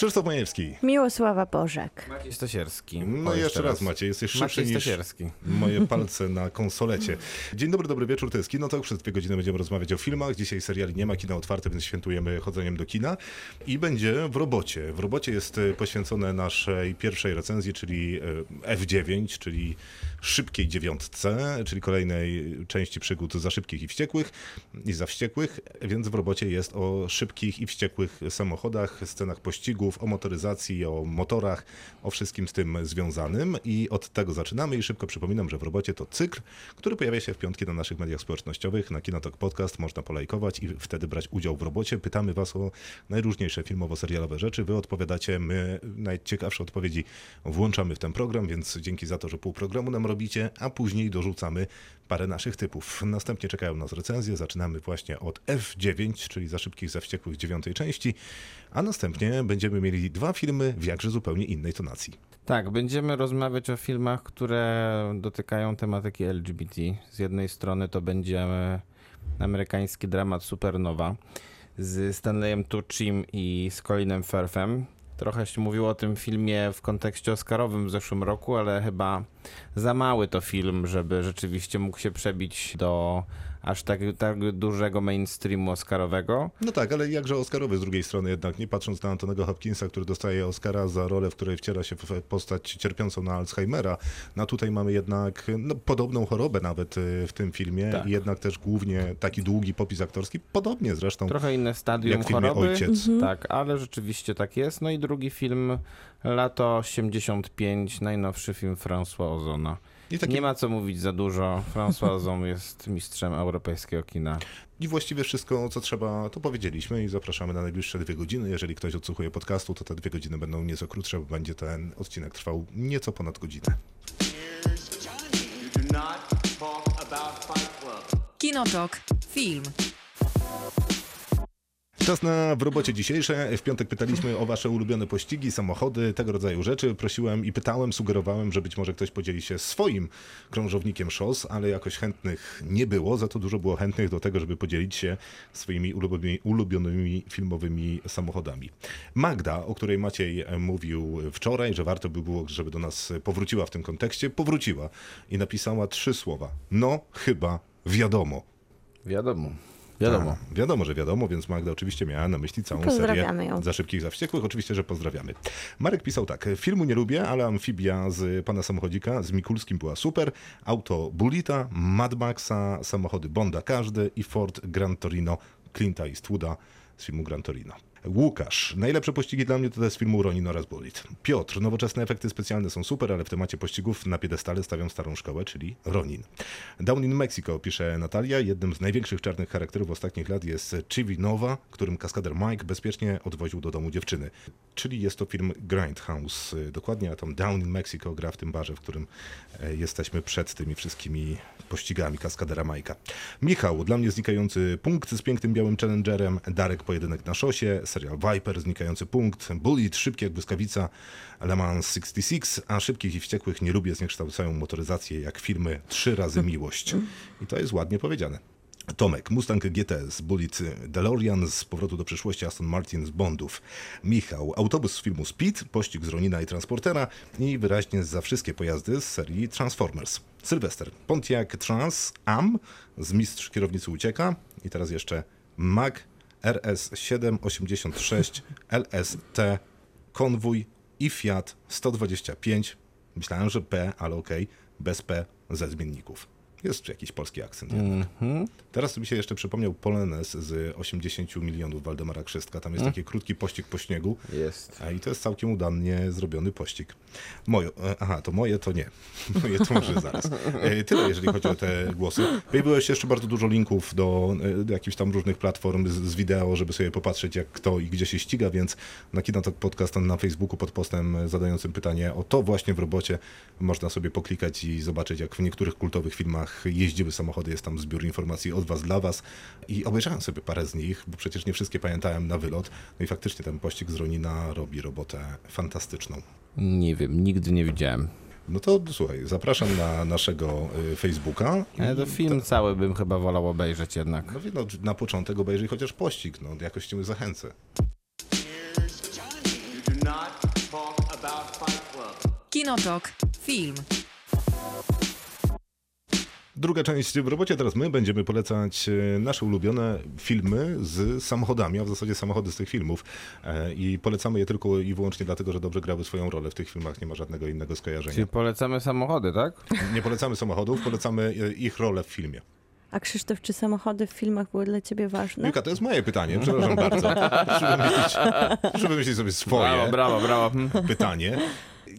Krzysztof Majewski. Miłosława Bożek. Maciej Stasierski. No O, jeszcze raz Maciej, jesteś szybszy Maciej niż Stasierski. moje palce na konsolecie. Dzień dobry, dobry wieczór, to jest Kino Talk. Przez dwie godziny będziemy rozmawiać o filmach. Dzisiaj seriali nie ma, kino otwarte, więc świętujemy chodzeniem do kina. I będzie w robocie. W robocie jest e, poświęcone naszej pierwszej recenzji, czyli e, F9, czyli szybkiej dziewiątce, czyli kolejnej części przygód za szybkich i wściekłych i za wściekłych, więc w robocie jest o szybkich i wściekłych samochodach, scenach pościgów, o motoryzacji, o motorach, o wszystkim z tym związanym. I od tego zaczynamy. I szybko przypominam, że w robocie to cykl, który pojawia się w piątki na naszych mediach społecznościowych, na Kinotok Podcast, można polajkować i wtedy brać udział w robocie. Pytamy was o najróżniejsze filmowo-serialowe rzeczy, wy odpowiadacie, my najciekawsze odpowiedzi włączamy w ten program, więc dzięki za to, że pół programu nam robicie, a później dorzucamy parę naszych typów. Następnie czekają nas recenzje, zaczynamy właśnie od F9, czyli za szybkich, za wściekłych dziewiątej części, a następnie będziemy mieli dwa filmy w jakże zupełnie innej tonacji. Tak, będziemy rozmawiać o filmach, które dotykają tematyki LGBT. Z jednej strony to będzie amerykański dramat Supernowa z Stanleyem Tucci i z Colinem Firthem. Trochę się mówiło o tym filmie w kontekście oscarowym w zeszłym roku, ale chyba za mały to film, żeby rzeczywiście mógł się przebić do aż tak, tak dużego mainstreamu oscarowego. No tak, ale jakże Oscarowy z drugiej strony jednak, nie patrząc na Antonego Hopkinsa, który dostaje Oscara za rolę, w której wciela się w postać cierpiącą na Alzheimera, no tutaj mamy jednak no, podobną chorobę nawet y, w tym filmie Tak. i jednak też głównie taki długi popis aktorski, podobnie zresztą. Trochę inne stadium Jak w filmie choroby. Ojciec. Tak, ale rzeczywiście tak jest. No i drugi film, lato 85, najnowszy film François Ozona. I, taki, Nie ma co mówić za dużo. François jest mistrzem europejskiego kina. I właściwie wszystko, co trzeba, to powiedzieliśmy i zapraszamy na najbliższe dwie godziny. Jeżeli ktoś odsłuchuje podcastu, to te dwie godziny będą nieco krótsze, bo będzie ten odcinek trwał nieco ponad godzinę. You do not talk about Fight Club. Kinotok. Film. Czas na w robocie dzisiejsze. W piątek pytaliśmy o wasze ulubione pościgi, samochody, tego rodzaju rzeczy. Prosiłem i pytałem, sugerowałem, że być może ktoś podzieli się swoim krążownikiem szos, ale jakoś chętnych nie było. Za to dużo było chętnych do tego, żeby podzielić się swoimi ulubionymi, ulubionymi filmowymi samochodami. Magda, o której Maciej mówił wczoraj, że warto by było, żeby do nas powróciła w tym kontekście, powróciła i napisała trzy słowa. No, chyba wiadomo. Wiadomo. Wiadomo. Tak, wiadomo, że wiadomo, więc Magda oczywiście miała na myśli całą Pozdrawiamy serię ją. za szybkich, za wściekłych. Oczywiście, że pozdrawiamy. Marek pisał tak. Filmu nie lubię, ale amfibia z pana samochodzika z Mikulskim była super. Auto Bulita, Mad Maxa, samochody Bonda każdy i Ford Gran Torino Clint'a Eastwooda z filmu Gran Torino. Łukasz. Najlepsze pościgi dla mnie to te z filmu Ronin oraz Bullet. Piotr. Nowoczesne efekty specjalne są super, ale w temacie pościgów na piedestale stawiam starą szkołę, czyli Ronin. Down in Mexico, pisze Natalia. Jednym z największych czarnych charakterów ostatnich lat jest Chivi Nova, którym kaskader Mike bezpiecznie odwoził do domu dziewczyny. Czyli jest to film Grindhouse. Y, Dokładnie, a tam Down in Mexico gra w tym barze, w którym e, jesteśmy przed tymi wszystkimi pościgami kaskadera Majka. Michał, dla mnie znikający punkt z pięknym białym challengerem, Darek pojedynek na szosie, serial Viper, znikający punkt, Bullet, szybki jak błyskawica, Le Mans 66, a szybkich i wściekłych nie lubię, zniekształcają motoryzację jak filmy Trzy razy miłość. I to jest ładnie powiedziane. Tomek, Mustang GT z Bullet DeLorean z powrotu do przyszłości Aston Martin z Bondów. Michał, autobus z filmu Speed, pościg z Ronina i Transportera i wyraźnie za wszystkie pojazdy z serii Transformers. Sylwester, Pontiac Trans Am z Mistrz Kierownicy Ucieka i teraz jeszcze Mag RS786 LST Konwój i Fiat 125. Myślałem, że P, ale okej, bez P ze zmienników. Jest jakiś polski akcent. jednak. Teraz mi się jeszcze przypomniał Polones z 80 milionów Waldemara Krzystka. Tam jest taki krótki pościg po śniegu. Jest. A i to jest całkiem udanie zrobiony pościg. Moje, e, aha, to moje to nie. Moje to może zaraz. E, Tyle, jeżeli chodzi o te głosy. Pojawiło się jeszcze bardzo dużo linków do, e, do jakichś tam różnych platform z, z wideo, żeby sobie popatrzeć jak kto i gdzie się ściga, więc na Kinotok Podcast na Facebooku pod postem zadającym pytanie o to właśnie w robocie można sobie poklikać i zobaczyć jak w niektórych kultowych filmach jeździły samochody, jest tam zbiór informacji od was dla was i obejrzałem sobie parę z nich, bo przecież nie wszystkie pamiętałem na wylot. No i faktycznie ten pościg z Ronina robi robotę fantastyczną. Nie wiem, nigdy nie widziałem. No to słuchaj, zapraszam na naszego y, Facebooka. Ale to film cały bym chyba wolał obejrzeć jednak. No, wie, no, na początek obejrzyj chociaż pościg, no jakoś cię zachęcę. Kinotok. Film. Druga część w robocie, teraz my będziemy polecać e, nasze ulubione filmy z samochodami, a w zasadzie samochody z tych filmów. E, I polecamy je tylko i wyłącznie dlatego, że dobrze grały swoją rolę w tych filmach, nie ma żadnego innego skojarzenia. Czyli polecamy samochody, tak? Nie polecamy samochodów, polecamy e, ich rolę w filmie. A Krzysztof, czy samochody w filmach były dla ciebie ważne? Milka, to jest moje pytanie, przepraszam bardzo. Proszę wymyślić sobie swoje Brawo, brawo, brawo. Pytanie.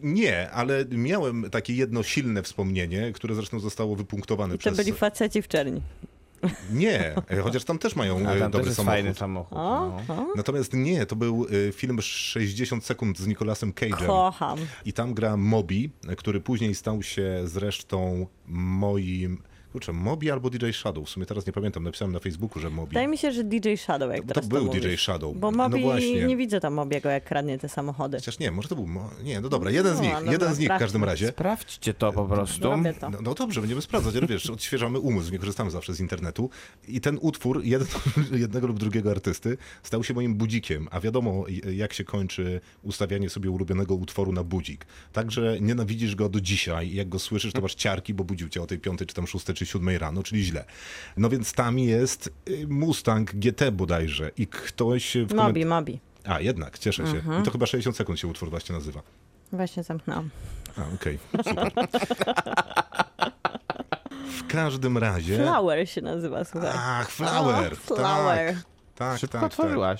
Nie, ale miałem takie jedno silne wspomnienie, które zresztą zostało wypunktowane I to przez... byli faceci w czerni. Nie, e, chociaż tam też mają A e, tam też dobry jest samochód. fajny samochód. O, No. Natomiast nie, to był y, film 60 sekund z Nicolasem Cage'em. Kocham. I tam gra Moby, który później stał się zresztą moim. Kurczę, Moby albo DJ Shadow. W sumie teraz nie pamiętam, napisałem na Facebooku, że Moby. Wydaje mi się, że DJ Shadow, jak To- to teraz był mówisz. DJ Shadow. Bo No Mobi, właśnie. nie widzę tam Mobiego, jak kradnie te samochody. Chociaż nie, może to był. Mo... Nie, no dobra, jeden z No, nich. dobra, jeden z nich w każdym razie. Sprawdźcie to po prostu. To. No, no dobrze, będziemy sprawdzać, ale wiesz, odświeżamy umysł, nie korzystamy zawsze z internetu. I ten utwór jeden, jednego lub drugiego artysty stał się moim budzikiem, a wiadomo jak się kończy ustawianie sobie ulubionego utworu na budzik. Także nienawidzisz go do dzisiaj, jak go słyszysz, to masz ciarki, bo budził cię o tej piątej, czy tam szóstej, czy siódmej rano, czyli źle. No więc tam jest y, Mustang GT bodajże i ktoś w koment- Mobi, Mobi. A, jednak, cieszę się. Mhm. I to chyba 60 sekund się utwór właśnie nazywa. Właśnie zamknęłam. A, okej, super. W każdym razie... Flower się nazywa, słuchaj. Ach, Flower. Flower. Tak, tak, Szybko tak, tak.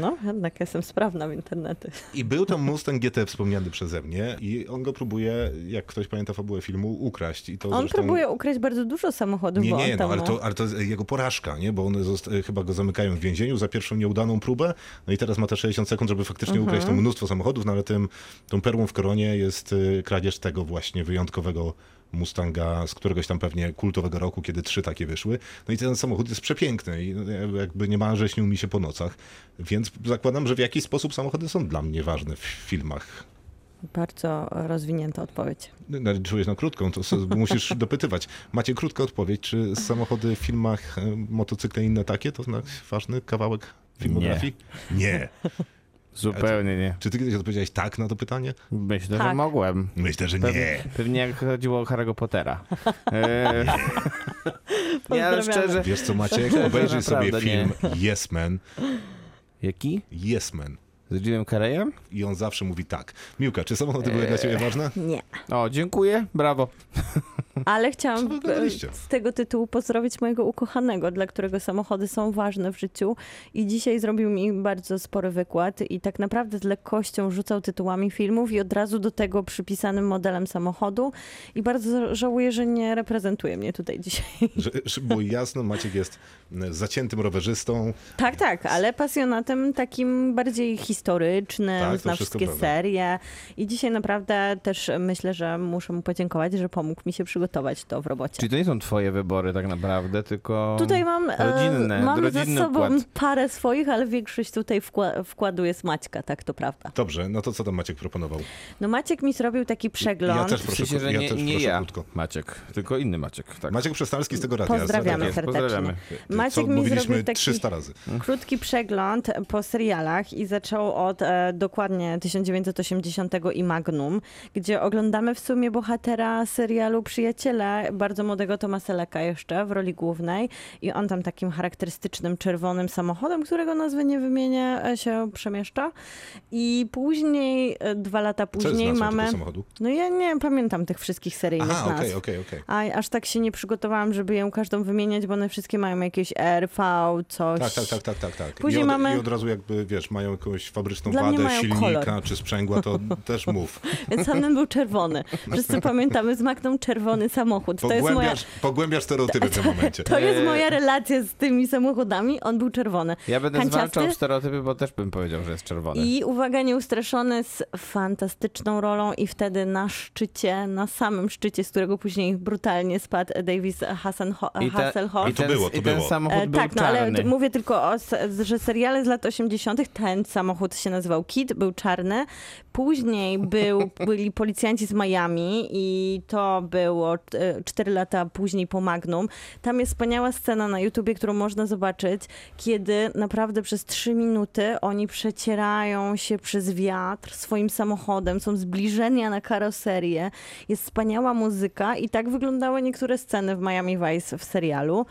No, jednak jestem sprawna w internecie. I był tam Mustang GT wspomniany przeze mnie i on go próbuje, jak ktoś pamięta fabułę filmu, ukraść. I to On zresztą... próbuje ukraść bardzo dużo samochodów, Nie, nie, no, ale ma- to, ale to jest jego porażka, nie? Bo one zosta- chyba go zamykają w więzieniu za pierwszą nieudaną próbę, no i teraz ma te 60 sekund, żeby faktycznie Mhm. ukraść to mnóstwo samochodów, no ale tym, tą perłą w koronie jest y, kradzież tego właśnie wyjątkowego Mustanga z któregoś tam pewnie kultowego roku, kiedy trzy takie wyszły. No i ten samochód jest przepiękny i no, jakby niemalże śnił mi się po nocach, więc zakładam, że w jakiś sposób samochody są dla mnie ważne w filmach. Bardzo rozwinięta odpowiedź. Naliczyłeś na krótką, to musisz dopytywać. Macie krótka odpowiedź, czy samochody w filmach, e, motocykle i inne takie, to ważny kawałek filmografii? Nie. Zupełnie nie. Czy ty kiedyś odpowiedziałeś tak na to pytanie? Myślę, że Tak. mogłem. Myślę, że Pewnie, nie. pewnie jak chodziło o Harry'ego Pottera. E, nie, ale Pozdrawiamy. szczerze. Wiesz co Maciek? Obejrzyj sobie film Yes Man. Jaki? Yes Man. Z Jimem Carreyem? I on zawsze mówi tak. Miłka, czy samochody były dla ciebie ważne? Nie. O, dziękuję, brawo. Ale chciałam z tego tytułu pozdrowić mojego ukochanego, dla którego samochody są ważne w życiu. I dzisiaj zrobił mi bardzo spory wykład i tak naprawdę z lekkością rzucał tytułami filmów i od razu do tego przypisanym modelem samochodu. I bardzo żałuję, że nie reprezentuje mnie tutaj dzisiaj. Że, było jasno, Maciek jest zaciętym rowerzystą. Tak, tak, ale pasjonatem takim bardziej historycznym, Tak, zna wszystkie prawda. serie. I dzisiaj naprawdę też myślę, że muszę mu podziękować, że pomógł mi się przygotować to w robocie. Czyli to nie są twoje wybory tak naprawdę, tylko... Tutaj mam, e, rodzinne, mam za rodzinny sobą układ. parę swoich, ale większość tutaj wkła- wkładu jest Maćka, tak to prawda. Dobrze, no to co tam Maciek proponował? No Maciek mi zrobił taki przegląd. Ja też W proszę, sensie, że ja nie, też nie proszę ja, krótko. Maciek, tylko inny Maciek. Tak. Maciek Przestalski z tego radia. Pozdrawiamy serdecznie. pozdrawiamy. Maciek co mi zrobił taki 300 razy. krótki przegląd po serialach i zaczął od e, dokładnie 1980 i Magnum, gdzie oglądamy w sumie bohatera serialu Przyjaciele, bardzo młodego Toma Seleka jeszcze w roli głównej i on tam takim charakterystycznym czerwonym samochodem, którego nazwy nie wymienię, e, się przemieszcza. I później, e, dwa lata później mamy... No ja nie pamiętam tych wszystkich seryjnych Aha, nazw. okej, okej, okej. A aż tak się nie przygotowałam, żeby ją każdą wymieniać, bo one wszystkie mają jakieś RV, coś. Tak, tak, tak, tak, tak, tak. Później I, od, mamy- I od razu jakby, wiesz, mają jakąś fabryczną Dla wadę silnika kolor. czy sprzęgła, to też mów. Więc Hannen był czerwony. Wszyscy pamiętamy z Magną czerwony czerwony samochód. To jest moja, Pogłębiasz, pogłębiasz stereotypy w tym momencie. to jest moja relacja z tymi samochodami. On był czerwony. Ja będę Kanciasty? zwalczał stereotypy, bo też bym powiedział, że jest czerwony. I uwaga, nieustraszony z fantastyczną rolą i wtedy na szczycie, na samym szczycie, z którego później brutalnie spadł Davis Hassan I te- Hasselhoff. I To było, to i ten było. samochód E, był tak, no ale mówię tylko o, że seriale z lat 80. ten samochód się nazywał Kid, był czarny. Później był, byli policjanci z Miami i to było 4 lata później po Magnum. Tam jest wspaniała scena na YouTubie, którą można zobaczyć, kiedy naprawdę przez 3 minuty oni przecierają się przez wiatr swoim samochodem, są zbliżenia na karoserię. Jest wspaniała muzyka i tak wyglądały niektóre sceny w Miami Vice w serialu.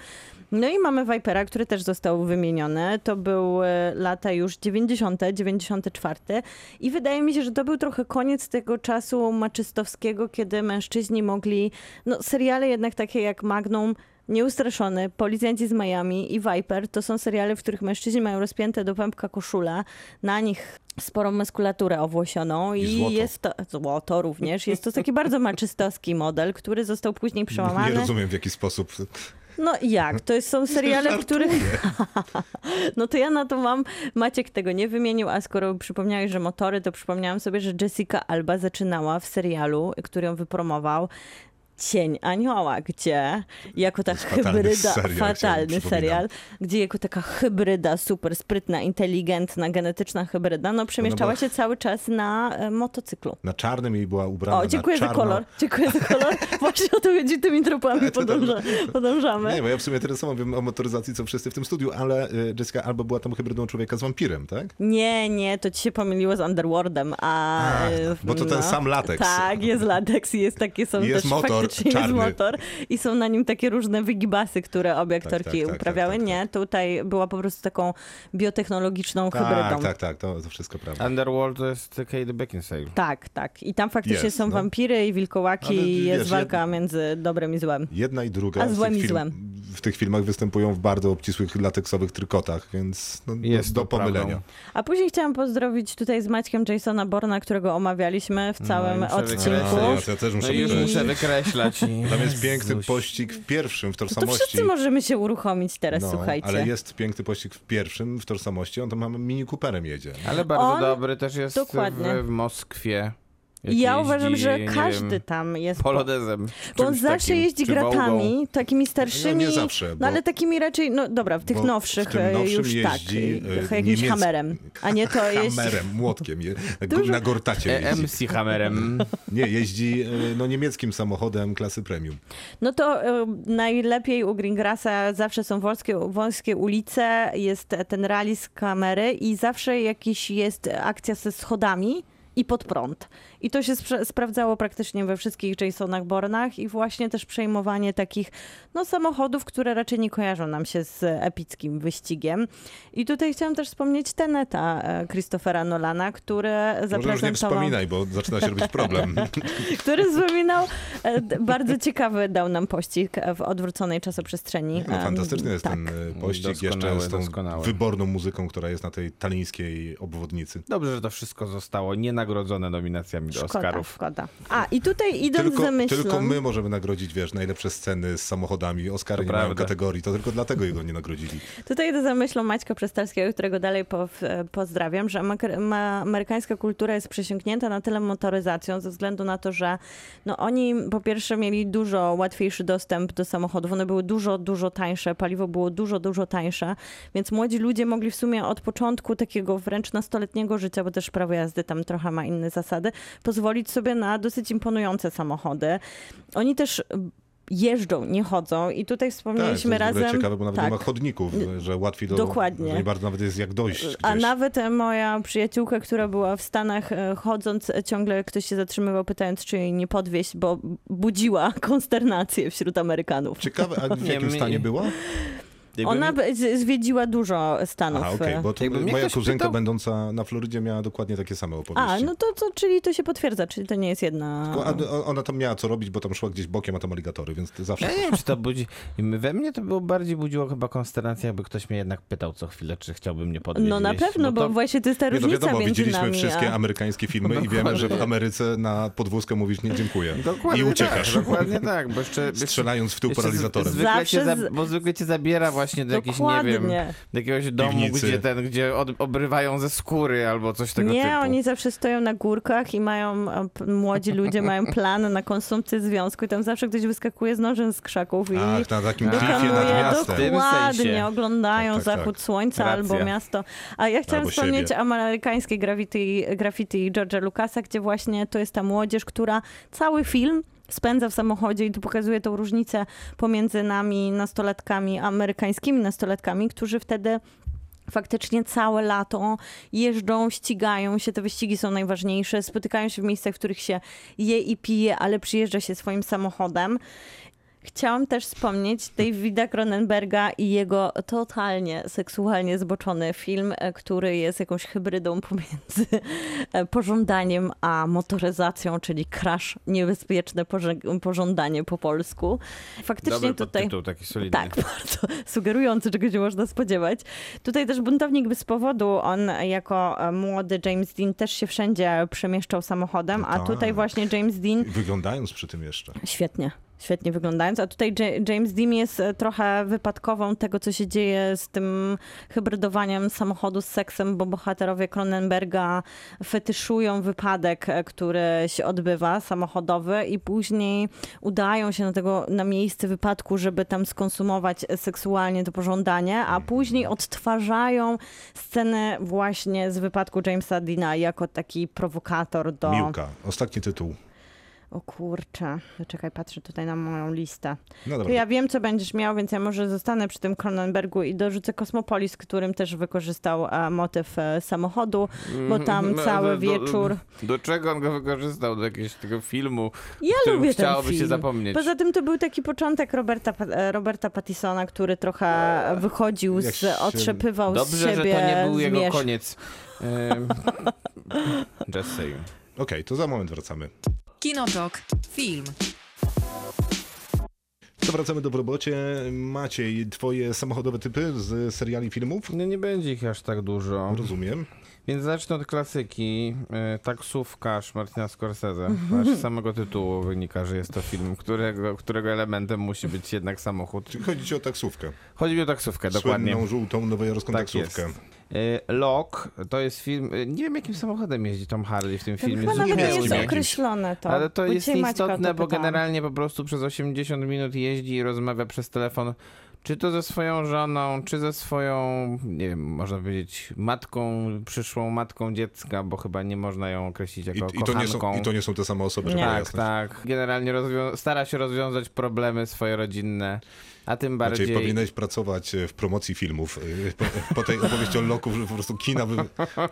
No i mamy Vipera, który też został wymieniony. To był e, lata już 90., 94. I wydaje mi się, że to był trochę koniec tego czasu maczystowskiego, kiedy mężczyźni mogli, no seriale jednak takie jak Magnum, Nieustraszony, Policjanci z Miami i Viper to są seriale, w których mężczyźni mają rozpięte do pępka koszule, na nich sporą muskulaturę owłosioną I i, jest to złoto również. Jest to taki bardzo maczystowski model, który został później przełamany. Nie rozumiem w jaki sposób. No jak? To są seriale, w których. no to ja na to mam. Maciek tego nie wymienił, a skoro przypomniałeś, że motory, to przypomniałam sobie, że Jessica Alba zaczynała w serialu, który ją wypromował. Cień Anioła, gdzie jako ta fatalny hybryda, serial, fatalny serial, gdzie jako taka hybryda, super sprytna, inteligentna, genetyczna hybryda, no przemieszczała była- się cały czas na e, motocyklu. Na czarnym jej była ubrana O, dziękuję za kolor. Dziękuję za kolor. Właśnie o to chodzi, tymi tropami podąża, podążamy. Nie, bo ja w sumie tyle samo wiem o motoryzacji, co wszyscy w tym studiu, ale y, Jessica albo była tam hybrydą człowieka z wampirem, tak? Nie, nie, to ci się pomyliło z Underworldem, a... A, e, bo to ten sam lateks. Tak, jest lateks i jest takie, są I jest motor faktycznie czarny. jest motor i są na nim takie różne wygibasy, które obie Tak, aktorki tak, tak, uprawiały. tak, tak, nie, tutaj była po prostu taką biotechnologiczną hybrydą. Tak, tak, tak, to, to wszystko prawda. Underworld to jest Kate Beckinsale. Tak, tak. I tam faktycznie Jest, są no. wampiry i wilkołaki Ale i jest wiesz, walka między dobrem i złem. Jedna i druga A złem i film- złem. w tych filmach występują w bardzo obcisłych lateksowych trykotach, więc no, Jest do, to do pomylenia. prawdą. A później chciałam pozdrowić tutaj z Maćkiem Jasona Borna, którego omawialiśmy w całym No i muszę odcinku. ja też muszę No i już wykreślić. I... Tam jest piękny Jezuś. pościg w pierwszym w To tożsamości. wszyscy możemy się uruchomić teraz, no, słuchajcie. ale jest piękny pościg w pierwszym w tożsamości, on tam Mini Cooperem jedzie. Ale bardzo On- dobry też jest w, w Moskwie. Jak ja jeździ, uważam, że każdy wiem, tam jest. po- Polonezem. Bo on zawsze takim, jeździ gratami, takimi starszymi. No, nie zawsze, No ale takimi raczej, no dobra, w tych bo nowszych w e, nowszym już tak. jeździ, e, Jakimś niemiecki- hamerem. A nie to jeździ. Hammerem, młotkiem, je, Dużo- na gortacie jeździ. MC Hammerem. Nie, jeździ no, niemieckim samochodem klasy premium. No to e, najlepiej u Greengrassa zawsze są wąskie, wąskie ulice, jest ten rally z kamery i zawsze jakiś jest akcja ze schodami i pod prąd. I to się sprze- sprawdzało praktycznie we wszystkich Jasonach Bornach i właśnie też przejmowanie takich no, samochodów, które raczej nie kojarzą nam się z epickim wyścigiem. I tutaj chciałam też wspomnieć Teneta e, Christophera Nolana, który Może już nie zaprezentował... wspominaj, bo zaczyna się robić problem. który wspominał, e, bardzo ciekawy dał nam pościg w odwróconej czasoprzestrzeni. No, fantastyczny jest tak. ten pościg Doskonały, jeszcze z tą doskonały. wyborną muzyką, która jest na tej talińskiej obwodnicy. Dobrze, że to wszystko zostało nienagrodzone nominacjami do Szkoda, Oscarów. szkoda. A, i tutaj idąc Tylko, za myślą... tylko my możemy nagrodzić, wiesz, najlepsze sceny z samochodami. Oscary To nie mają prawda. kategorii, to tylko dlatego jego nie nagrodzili. Tutaj idę za myślą Maćka Przestalskiego, którego dalej po, e, pozdrawiam, że amerykańska kultura jest przesiąknięta na tyle motoryzacją ze względu na to, że no, oni po pierwsze mieli dużo łatwiejszy dostęp do samochodów. One były dużo, dużo tańsze, paliwo było dużo, dużo tańsze, więc młodzi ludzie mogli w sumie od początku takiego wręcz nastoletniego życia, bo też prawo jazdy tam trochę ma inne zasady, pozwolić sobie na dosyć imponujące samochody. Oni też jeżdżą, nie chodzą i tutaj Tak, to wspomnieliśmy jest razem... ciekawe, bo nawet tak. nie ma chodników, że łatwiej do... Dokładnie. Nie bardzo nawet jest jak dojść gdzieś. A nawet e, moja przyjaciółka, która była w Stanach, e, chodząc, e, ciągle ktoś się zatrzymywał, pytając, czy jej nie podwieźć, bo budziła konsternację wśród Amerykanów. Ciekawe, a w jakim stanie była? Jakby Ona zwiedziła dużo stanów. Aha, okej, bo to moja kuzynka pytał- będąca na Florydzie miała dokładnie takie same opowieści. A, no to, to czyli to się potwierdza, czyli to nie jest jedna... A- Ona tam miała co robić, bo tam szła gdzieś bokiem, a tam aligatory, więc zawsze... Ja nie wiem, czy to budzi. We mnie to było bardziej budziło chyba konsternację, jakby ktoś mnie jednak pytał co chwilę, czy chciałby mnie podwieźć. No na pewno, bo to... właśnie to jest ta Nie, no różnica wiadomo, między widzieliśmy nami. wszystkie a... amerykańskie filmy i wiemy, że w Ameryce na podwózkę mówisz nie dziękuję. Dokładnie I uciekasz. Tak, dokładnie tak, bo jeszcze... Strzelając w tył paralizatorem. Zwykle cię, Zawsze za, z- bo zwykle cię zabiera właśnie do jakiejś, nie wiem, do jakiegoś domu, Piwnicy. gdzie ten, gdzie od, obrywają ze skóry albo coś tego Nie, typu. oni zawsze stoją na górkach i mają, młodzi ludzie mają plan na konsumpcję związku i tam zawsze ktoś wyskakuje z nożem z krzaków i Ach, na takim dokonuje dokładnie, oglądają Tak, tak, zachód tak. słońca Racja. albo miasto. A ja chciałam Albo wspomnieć siebie. amerykańskie graffiti, graffiti George'a Lucasa, gdzie właśnie to jest ta młodzież, która cały film spędza w samochodzie i tu pokazuje tą różnicę pomiędzy nami, nastolatkami, amerykańskimi nastolatkami, którzy wtedy faktycznie całe lato jeżdżą, ścigają się, te wyścigi są najważniejsze, spotykają się w miejscach, w których się je i pije, ale przyjeżdża się swoim samochodem. Chciałam też wspomnieć Davida Cronenberga i jego totalnie seksualnie zboczony film, e, który jest jakąś hybrydą pomiędzy e, pożądaniem a motoryzacją, czyli crash, niebezpieczne pożądanie po polsku. Faktycznie Dobry tutaj... podtytuł, taki solidny. Tak, bardzo sugerujący, czego się można spodziewać. Tutaj też buntownik bez powodu, on jako e, młody James Dean też się wszędzie przemieszczał samochodem, a Tak. tutaj właśnie James Dean Wyglądając przy tym jeszcze. Świetnie. Świetnie wyglądając. A tutaj Ja- James Dean jest e, trochę wypadkową tego, co się dzieje z tym hybrydowaniem samochodu z seksem, bo bohaterowie Cronenberga fetyszują wypadek, e, który się odbywa, samochodowy i później udają się na, tego, na miejsce wypadku, żeby tam skonsumować seksualnie to pożądanie, a później odtwarzają scenę właśnie z wypadku Jamesa Deana jako taki prowokator do... Miłka. Ostatni tytuł. O kurczę, czekaj, patrzę tutaj na moją listę. No To dobra. ja wiem, co będziesz miał, więc ja może zostanę przy tym Cronenbergu i dorzucę Kosmopolis, którym też wykorzystał e, motyw e, samochodu, bo tam No, cały do- do- wieczór... Do czego on go wykorzystał? Do jakiegoś tego filmu, Ja którym lubię ten chciałoby film. się zapomnieć. Poza tym to był taki początek Roberta, e, Roberta Pattisona, który trochę wychodził, Jak z, się- otrzepywał z Dobrze, że siebie to nie był jego zmierzch. koniec. Ym, Just saying. Okej, to za moment wracamy. Kinotok. Film. To wracamy do robocie. Maciej, twoje samochodowe typy z seriali filmów? No nie będzie ich aż tak dużo. Rozumiem. Więc zacznę od klasyki. Y, Taksówkarz Martina Scorsese. Mhm. Z samego tytułu wynika, że jest to film, którego, którego elementem musi być jednak samochód. Czyli chodzi ci o taksówkę. Chodzi mi o taksówkę, dokładnie. Słynną, żółtą, nowojorską Tak taksówkę. jest. Y, Lock to jest film. y, Nie wiem, jakim samochodem jeździ Tom Hardy w tym filmie. chyba nie jest określone to. Ale to jest istotne, bo generalnie po prostu przez 80 minut jeździ i rozmawia przez telefon. Czy to ze swoją żoną, czy ze swoją, nie wiem, można powiedzieć, matką, przyszłą matką dziecka, bo chyba nie można ją określić I, jako i, to nie są, kochanką. I to nie są te same osoby, żeby Nie. była Tak, jasność. tak. Generalnie stara się rozwiązać problemy swoje rodzinne, a tym bardziej... Znaczy, powinieneś pracować e, w promocji filmów. e, Po, po tej opowieści o Loku, że po prostu kina by,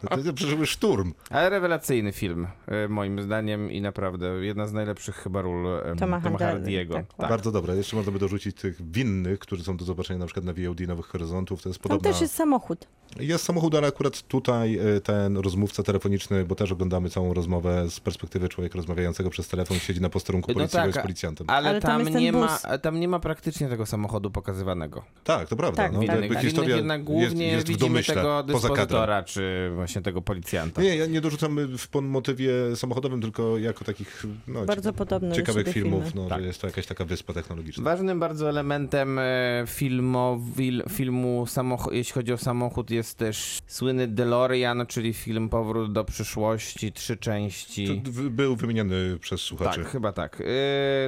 to, to przeżyły szturm. Ale rewelacyjny film, y, moim zdaniem i naprawdę jedna z najlepszych chyba ról Toma Toma Hardiego. tak, Tak. Bardzo dobre. Jeszcze można by dorzucić tych winnych, którzy są do zobaczenia na przykład na VOD Nowych Horyzontów. To jest Tam podobna... też jest samochód. Jest samochód, ale akurat tutaj e, ten rozmówca telefoniczny, bo też oglądamy całą rozmowę z perspektywy człowieka rozmawiającego przez telefon, siedzi na posterunku No policyjnego tak, z policjantem. Ale, Ale tam tam, nie ma, tam nie ma praktycznie tego samochodu pokazywanego. Tak, to prawda. Tak, no, tak. jakby historia jednak głównie jest, jest w widzimy domyśle, tego dyspozytora, czy właśnie tego policjanta. Nie, ja nie dorzucam w motywie samochodowym, tylko jako takich no, Bardzo podobne do ciekawych filmów, filmy. no, Tak. że jest to jakaś taka wyspa technologiczna. Ważnym bardzo elementem e, filmu, samoch- jeśli chodzi o samochód, jest też słynny DeLorean, czyli film Powrót do przyszłości, trzy części. To był wymieniany przez słuchaczy. Tak, chyba tak. Yy,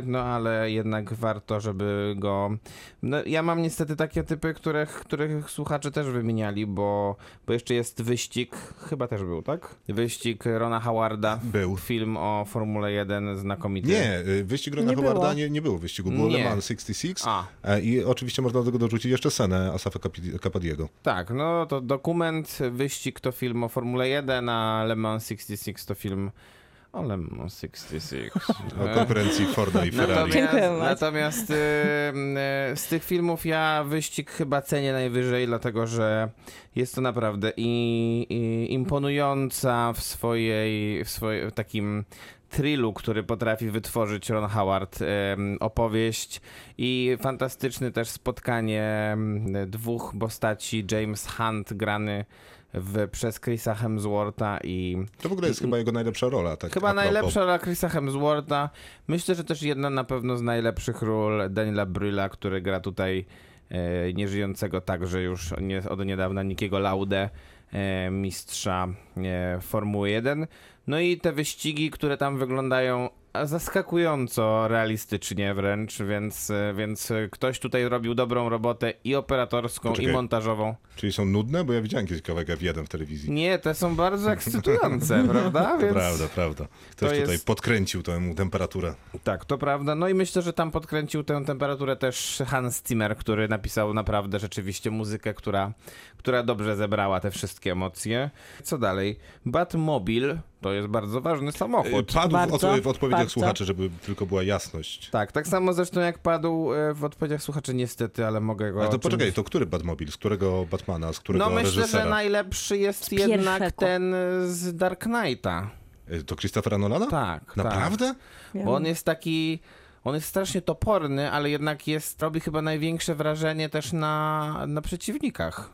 no ale jednak warto, żeby go. No, ja mam niestety takie typy, których, których słuchacze też wymieniali, bo, bo jeszcze jest wyścig, chyba też był, tak? Wyścig Rona Howarda. Był. Film o Formule 1 znakomity. Nie, y, wyścig Rona Nie Howarda było. nie, nie było wyścigu, było Nie. Le Mans 66 A, i oczywiście można do tego dorzucić jeszcze scenę Asafa Capadiego. tak, no to dokument, wyścig to film o Formule 1, a Le Mans 66 to film Ale mam 66. O konkurencji Forda i Ferrari. Natomiast, natomiast y, y, z tych filmów ja wyścig chyba cenię najwyżej, dlatego że jest to naprawdę i, i imponująca w swojej, w swojej w takim trillu, który potrafi wytworzyć Ron Howard, opowieść i fantastyczny też spotkanie dwóch postaci, James Hunt grany w, przez Chrisa Hemswortha i To w ogóle jest chyba jego najlepsza rola. Tak Chyba najlepsza rola Chrisa Hemswortha. Myślę, że też jedna na pewno z najlepszych ról Daniela Bryla, który gra tutaj e, nieżyjącego także już nie, od niedawna Nikiego Laudę, e, mistrza e, Formuły 1. No i te wyścigi, które tam wyglądają zaskakująco realistycznie wręcz, więc, e, więc ktoś tutaj robił dobrą robotę i operatorską, Poczekaj. i montażową. Czyli są nudne? Bo ja widziałem kiedyś kawałek F1 w telewizji. Nie, te są bardzo ekscytujące, prawda? To Więc... prawda, prawda. Ktoś to tutaj jest- podkręcił tę temperaturę. Tak, to prawda. No i myślę, że tam podkręcił tę temperaturę też Hans Zimmer, który napisał naprawdę rzeczywiście muzykę, która, która dobrze zebrała te wszystkie emocje. Co dalej? Batmobil to jest bardzo ważny samochód. Padł w, Bardzo, w odpowiedziach bardzo. słuchaczy, żeby tylko była jasność. Tak, tak samo zresztą jak padł e, w odpowiedziach słuchaczy, niestety, ale mogę go... Ale to czymś- poczekaj, to który Batmobil? Z którego Batmana? Z którego No myślę, reżysera? że najlepszy jest Z jednak pierwszego. ten z Dark Knighta. Y, To Christophera Nolana? Tak, Naprawdę? Ja Bo on jest taki. On jest strasznie toporny, ale jednak jest, robi chyba największe wrażenie też na, na przeciwnikach.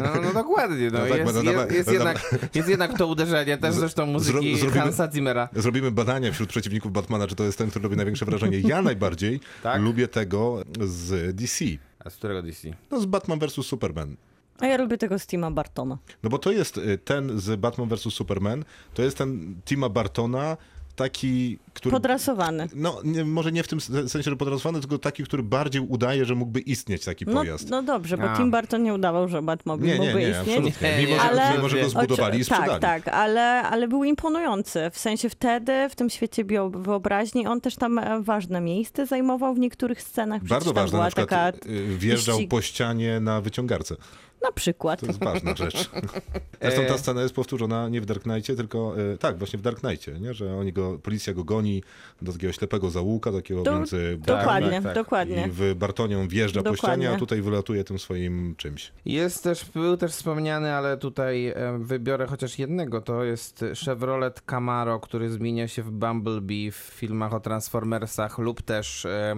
No, no dokładnie, no, No tak, jest, jest, jednak, jest jednak to uderzenie, też zresztą muzyki zrobimy- Hansa Zimmera. Zrobimy badania wśród przeciwników Batmana, czy to jest ten, który robi największe wrażenie. Ja najbardziej Tak? lubię tego z DC. A z którego DC? No z Batman vs. Superman. A ja lubię tego Stima Bartona. No bo to jest y, ten z Batman vs. Superman, to jest ten Tima Bartona, taki, który... Podrasowany. No, nie, może nie w tym sensie, że podrasowany, tylko taki, który bardziej udaje, że mógłby istnieć taki No, pojazd. no dobrze, bo A. Tim Burton nie udawał, że Batmobil nie, nie, mógłby nie, istnieć. Nie, Mimo, że, ale- mimo, że go zbudowali i Oczy- sprzedali. Tak, tak, ale, ale był imponujący. W sensie wtedy, w tym świecie bio- wyobraźni, on też tam e, ważne miejsce zajmował w niektórych scenach. Przecież Bardzo ważne, była na przykład taka, y, wjeżdżał po ścianie na wyciągarce. Na przykład. To jest ważna rzecz. Zresztą E. ta scena jest powtórzona nie w Dark Knightie, tylko e, tak, właśnie w Dark Knightie, nie? że oni go, policja go goni do takiego ślepego zaułka, takiego Do- między Dokładnie, tak, tak. dokładnie. i w Bartonią wjeżdża po Dokładnie. ścianie, a tutaj wylatuje tym swoim czymś. Jest też, był też wspomniany, ale tutaj e, wybiorę chociaż jednego, to jest Chevrolet Camaro, który zmienia się w Bumblebee w filmach o Transformersach lub też e,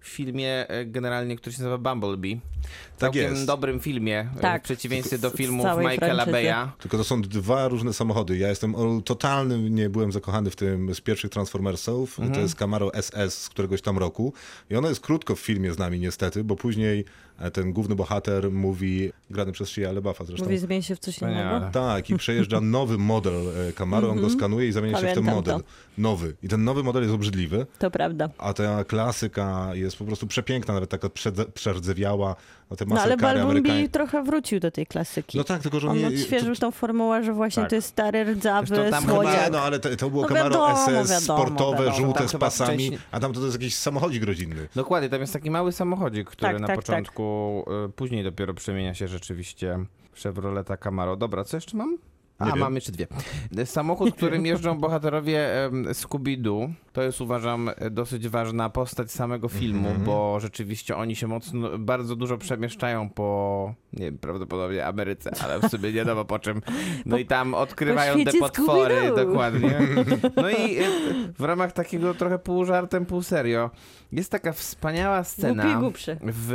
w filmie e, generalnie, który się nazywa Bumblebee. Tak Całkiem jest. dobrym filmie, e, Tak. w przeciwieństwie do filmów Michaela. Beya. Tylko to są dwa różne samochody. Ja jestem totalnym, nie byłem zakochany w tym z pierwszych Transformersów. Mhm. To jest Camaro SS z któregoś tam roku. I ono jest krótko w filmie z nami niestety, bo później ten główny bohater mówi, grany przez Shia LaBeouffa zresztą. Mówi, zmieni się w coś innego. Tak, i przejeżdża nowy model e, Camaro, on go skanuje i zamienia się w ten Mhm. Pamiętam model. Nowy. I ten nowy model jest obrzydliwy, To prawda. a ta klasyka jest po prostu przepiękna, nawet taka przerdzewiała. No, te No ale Bumblebee amerykańskie. trochę wrócił do tej klasyki. No tak, tylko że On nie- odświeżył to- tą formułę, że właśnie Tak. to jest stary, rdzawy Zresztą tam Chyba, słodziak. no ale to, to było No Camaro wiadomo, SS, wiadomo, sportowe, wiadomo. żółte Tam z pasami, wcześniej- a tam to jest jakiś samochodzik rodzinny. Dokładnie, tam jest taki mały samochodzik, który Tak, na tak, początku, y, później dopiero przemienia się rzeczywiście Chevroleta Camaro. Dobra, co jeszcze mam? A, wiem. mam jeszcze dwie. Samochód, którym jeżdżą bohaterowie Scooby-Doo, to jest uważam dosyć ważna postać samego filmu, Mhm. bo rzeczywiście oni się mocno, bardzo dużo przemieszczają po, nie wiem, prawdopodobnie Ameryce, ale w sumie nie wiadomo po czym. No i tam odkrywają te potwory, dokładnie. No i y, w ramach takiego trochę pół żartem, pół serio, jest taka wspaniała scena Głupi i w,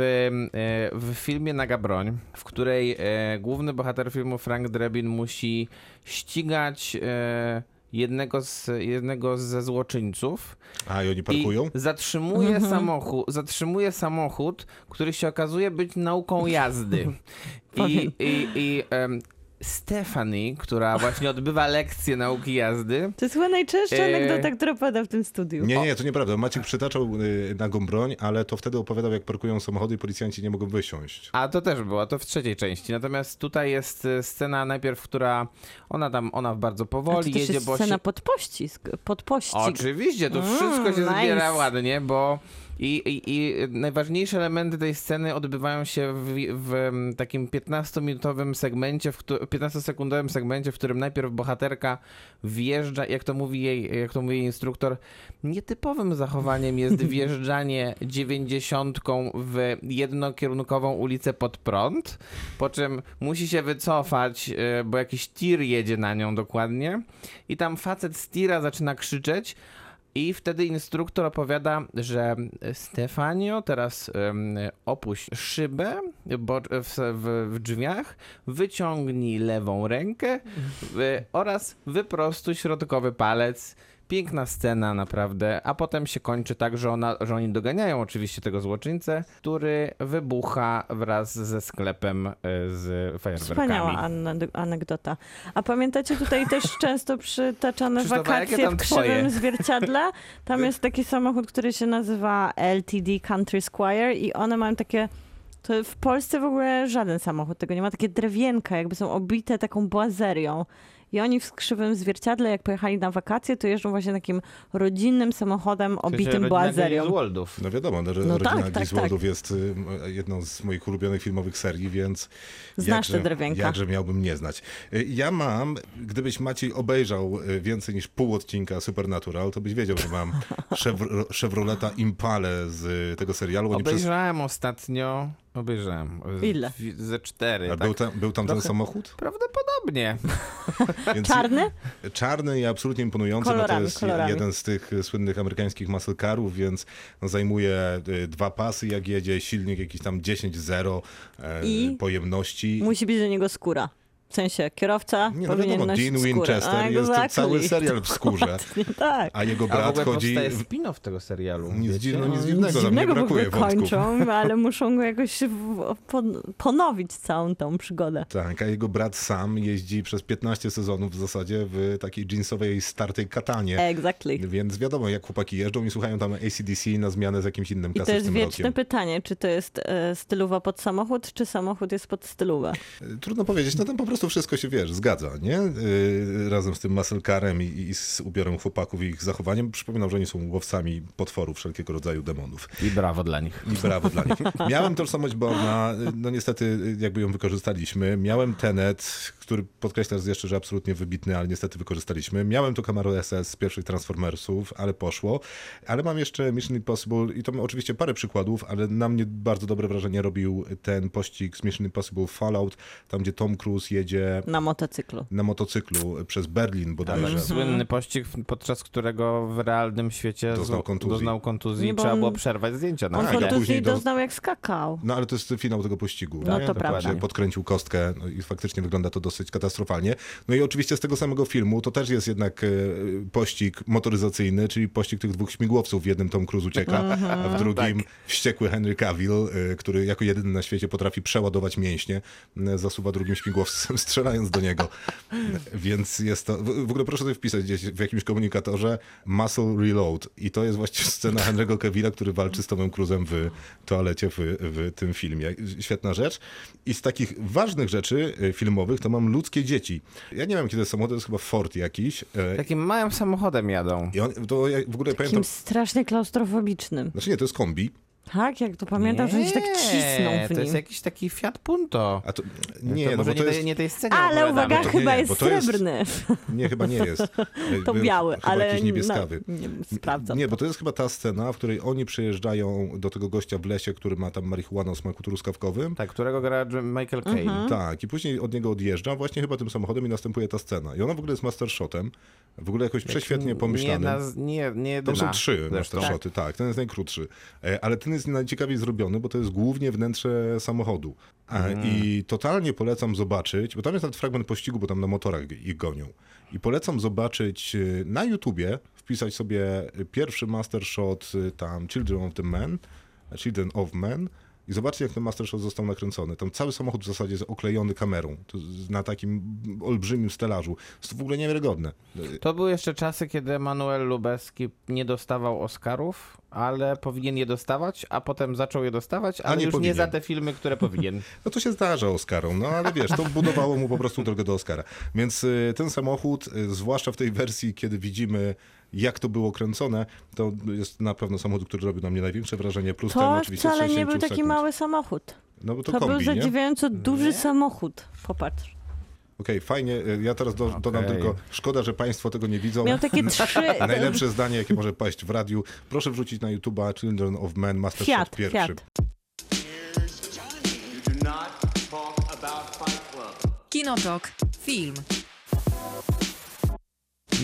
w filmie Naga Broń, w której e, główny bohater filmu Frank Drebin musi ścigać e, jednego, z, jednego ze złoczyńców A i oni i parkują? zatrzymuje, Mhm. samochód, zatrzymuje samochód, który się okazuje być nauką jazdy. I, i, i em, Stephanie, która właśnie odbywa lekcje nauki jazdy, To jest chyba najczęstsza Eee. anegdota, która pada w tym studiu. Nie, nie, to nieprawda. Maciek przytaczał y, nagą broń, ale to wtedy opowiadał, jak parkują samochody i policjanci nie mogą wysiąść. A to też było, to w trzeciej części. Natomiast tutaj jest e, scena najpierw, która ona tam, ona bardzo A to powoli też jedzie, jest bo scena się... pod pościg. Pod pościg. Oczywiście, to Mm, wszystko się nice. zbiera ładnie, bo I, i, I najważniejsze elementy tej sceny odbywają się w, w takim 15-minutowym segmencie, w któ- 15-sekundowym segmencie, w którym najpierw bohaterka wjeżdża, jak to mówi jej, jak to mówi jej instruktor, nietypowym zachowaniem jest wjeżdżanie dziewięćdziesiątką w jednokierunkową ulicę pod prąd, po czym musi się wycofać, e, bo jakiś tir jedzie na nią dokładnie. I tam facet z tira zaczyna krzyczeć, i wtedy instruktor opowiada, że Stefanio teraz opuść szybę bo, w, w, w drzwiach, wyciągnij lewą rękę oraz wyprostuj środkowy palec. Piękna scena, naprawdę. A potem się kończy tak, że, ona, że oni doganiają oczywiście tego złoczyńcę, który wybucha wraz ze sklepem e, z fajerwerkami. Wspaniała ane- anegdota. A pamiętacie tutaj też często przytaczane wakacje w krzywym twoje? zwierciadle? Tam jest taki samochód, który się nazywa LTD Country Squire i one mają takie... To w Polsce w ogóle żaden samochód tego nie ma. Takie drewienka, jakby są obite taką błazerią. I oni w skrzywym zwierciadle, jak pojechali na wakacje, to jeżdżą właśnie takim rodzinnym samochodem obitym błazerią. Griswoldów. No wiadomo, no, No rodzina tak, tak, Griswoldów jest y, jedną z moich ulubionych filmowych serii, więc Znasz te jakże, drewienka. jakże miałbym nie znać. Y, Ja mam, gdybyś Maciej obejrzał y, więcej niż pół odcinka Supernatural, to byś wiedział, że mam Chevro- Chevroleta Impale z tego serialu. Oni przez, Obejrzałem ostatnio. Obejrzałem. Ile? Ze cztery. a tak. był tam, był tam ten Trochę- samochód? Prawdopodobnie. Więc Czarny? Czarny i absolutnie imponujący. no to Kolorami, jest kolorami. jeden z tych y, słynnych amerykańskich muscle carów, więc no, zajmuje y, dwa pasy jak jedzie, silnik jakiś tam 10-0 e, I? pojemności. Musi być do niego skóra. W sensie kierowca Nie, no powinien wiadomo, nosić Dean skórę. Winchester jest Exactly. cały serial w skórze. Tak. A jego A w brat ogóle chodzi. w- spin-off tego serialu. Nic, wiecie? dziwno, nic No, dziwnego, nic dziwnego w brakuje kończą, ale muszą go jakoś ponowić całą tą przygodę. Tak, a jego brat sam jeździ przez 15 sezonów w zasadzie w takiej jeansowej, startej katanie. Exactly. Więc wiadomo, jak chłopaki jeżdżą i słuchają tam ACDC na zmianę z jakimś innym I to jest klasycznym wieczne rokiem. pytanie, czy to jest e, stylowa pod samochód, czy samochód jest pod stylówę. Trudno powiedzieć, no tam po prostu wszystko się, wiesz, zgadza, nie? Yy, razem z tym muscle carem i, i z ubiorem chłopaków i ich zachowaniem. Przypominam, że oni są łowcami potworów, wszelkiego rodzaju demonów. I brawo dla nich. I brawo dla nich. Miałem tożsamość Borna, no niestety jakby ją wykorzystaliśmy. Miałem Tenet, który podkreśla jeszcze, że absolutnie wybitny, ale niestety wykorzystaliśmy. Miałem to Camaro SS z pierwszych Transformersów, ale poszło. Ale mam jeszcze Mission Impossible i to oczywiście parę przykładów, ale na mnie bardzo dobre wrażenie robił ten pościg z Mission Impossible Fallout, tam gdzie Tom Cruise jedzie Na motocyklu. na motocyklu przez Berlin bodajże. Ale słynny pościg, podczas którego w realnym świecie Doznał kontuzji. doznał kontuzji Nie, i bo trzeba on- było przerwać zdjęcia na On Tak, a chwilę. kontuzji doznał jak skakał. No ale to jest finał tego pościgu. No nie? to Dokładnie. prawda. Podkręcił kostkę no i faktycznie wygląda to dosyć katastrofalnie. No i oczywiście z tego samego filmu to też jest jednak e, pościg motoryzacyjny, czyli pościg tych dwóch śmigłowców. W jednym Tom Cruise ucieka, a w drugim Tak. wściekły Henry Cavill, e, który jako jedyny na świecie potrafi przeładować mięśnie, e, zasuwa drugim śmigłowcem, strzelając do niego. Więc jest to... W ogóle proszę sobie wpisać gdzieś w jakimś komunikatorze Muscle Reload i to jest właściwie scena Henry'ego Cavilla, który walczy z Tomem Cruise'em w toalecie w, w tym filmie. Świetna rzecz. I z takich ważnych rzeczy e, filmowych to mam ludzkie dzieci. Ja nie wiem, kiedy jest samochód, to jest chyba Ford jakiś. e, Takim małym samochodem jadą. I on, to ja w ogóle pamiętam... Takim strasznie klaustrofobicznym. Znaczy nie, to jest kombi. Tak, jak to pamiętam, że oni się tak cisną w to nim. jest jakiś taki Fiat Punto. A to, Nie, nie, to no może bo to nie, jest... tej, nie tej scenie Ale opowiadamy. uwaga, to nie, chyba nie, jest to jest- srebrny. Nie, chyba nie jest. To Był biały, chyba ale jakiś niebieskawy. No, nie, sprawdzam. Nie, bo to jest chyba ta scena, w której oni przyjeżdżają do tego gościa w lesie, który ma tam marihuanę o smaku truskawkowym. Tak, którego gra Michael Caine. Mhm. Tak, i później od niego odjeżdża, właśnie chyba tym samochodem i następuje ta scena. I ona w ogóle jest master shotem, w ogóle jakoś prześwietnie Nie, pomyślanym. na, nie, nie jedyna. Tam są trzy zresztą. master shoty, tak, ten jest najkrótszy. E, Ale ten jest najciekawiej zrobiony, bo to jest głównie wnętrze samochodu. A, I totalnie polecam zobaczyć, bo tam jest nawet fragment pościgu, bo tam na motorach ich gonią. I polecam zobaczyć e, na YouTubie, wpisać sobie pierwszy master shot e, tam Children of the Men, Children of Men i zobaczcie, jak ten master shot został nakręcony. Tam cały samochód w zasadzie jest oklejony kamerą na takim olbrzymim stelażu. Jest to w ogóle niewiarygodne. To były jeszcze czasy, kiedy Manuel Lubeski nie dostawał Oscarów ale powinien je dostawać, a potem zaczął je dostawać, ale nie już powinien. nie za te filmy, które powinien. No to się zdarza Oskarom, no ale wiesz, to budowało mu po prostu drogę do Oscara. Więc y, ten samochód, y, zwłaszcza w tej wersji, kiedy widzimy jak to było kręcone, to jest na pewno samochód, który robi na mnie największe wrażenie, plus ten To oczywiście wcale nie 60 był taki sekund. mały samochód. No bo to, To był kombi, nie? Okej, zadziwiająco duży samochód. Popatrz. Fajnie, y, ja teraz do, dodam Okej. tylko, szkoda, że państwo tego nie widzą. Miał takie trzy... Najlepsze zdanie, jakie może paść w radiu. Proszę wrzucić na YouTube'a Children of Men Masterchef Fiat, pierwszy. Fiat. Kinotok. Film.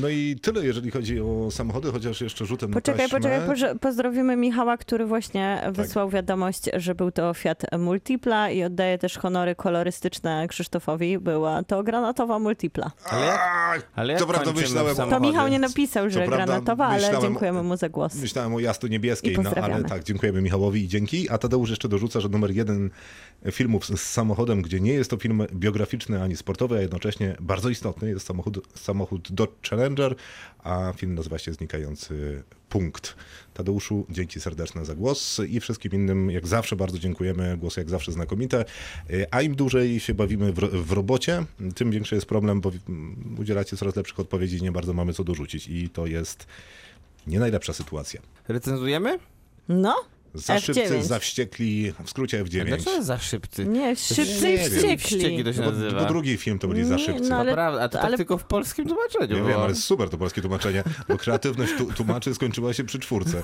No i tyle, jeżeli chodzi o samochody, chociaż jeszcze rzutem Poczekaj, na taśmę. poczekaj, poże- pozdrowimy Michała, który właśnie Tak. wysłał wiadomość, że był to Fiat Multipla i oddaje też honory kolorystyczne Krzysztofowi. Była to granatowa Multipla. Ale jak, ale jak to prawda, myślałem, To? Michał nie napisał, że granatowa, ale dziękujemy mu za głos. Myślałem o jasno niebieskiej, I no ale tak, dziękujemy Michałowi i dzięki. A Tadeusz jeszcze dorzuca, że numer jeden filmów z, z samochodem, gdzie nie jest to film biograficzny ani sportowy, a jednocześnie bardzo istotny, jest samochód, samochód Dodge Challenger, a film nazywa się Znikający Punkt. Tadeuszu, dzięki serdeczne za głos i wszystkim innym, jak zawsze, bardzo dziękujemy. Głosy jak zawsze znakomite. Y, A im dłużej się bawimy w, w robocie, tym większy jest problem, bo mm, udzielacie coraz lepszych odpowiedzi i nie bardzo mamy co dorzucić. I to jest nie najlepsza sytuacja. Recenzujemy? No, Za szybcy, F9. za wściekli, w skrócie F9. Dlaczego jest za szybcy? nie, szybcy i nie. Wściekli wściekli. to się Bo, nazywa. bo drugi film to byli za Nie, szybcy. no ale- Naprawdę, a to ale- tak tylko w polskim tłumaczeniu Ja było. wiem, ale super to polskie tłumaczenie, bo kreatywność tłumaczy skończyła się przy czwórce.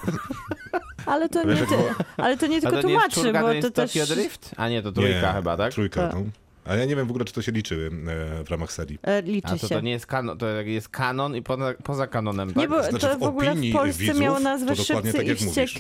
Ale to nie, ty, ale to nie A tylko to nie tłumaczy, czwórka, bo to też... Tokyo Drift? A nie, to trójka Nie, chyba, tak? Trójka, Tak. no. Ale ja nie wiem w ogóle, czy to się liczy e, w ramach serii. E, Liczy A to, się. to nie jest kanon, to jest kanon i poza, poza kanonem, tak? Nie, bo Znaczy, to w w ogóle w Polsce widzów miało nazwę Szybcy tak, i jak mówisz.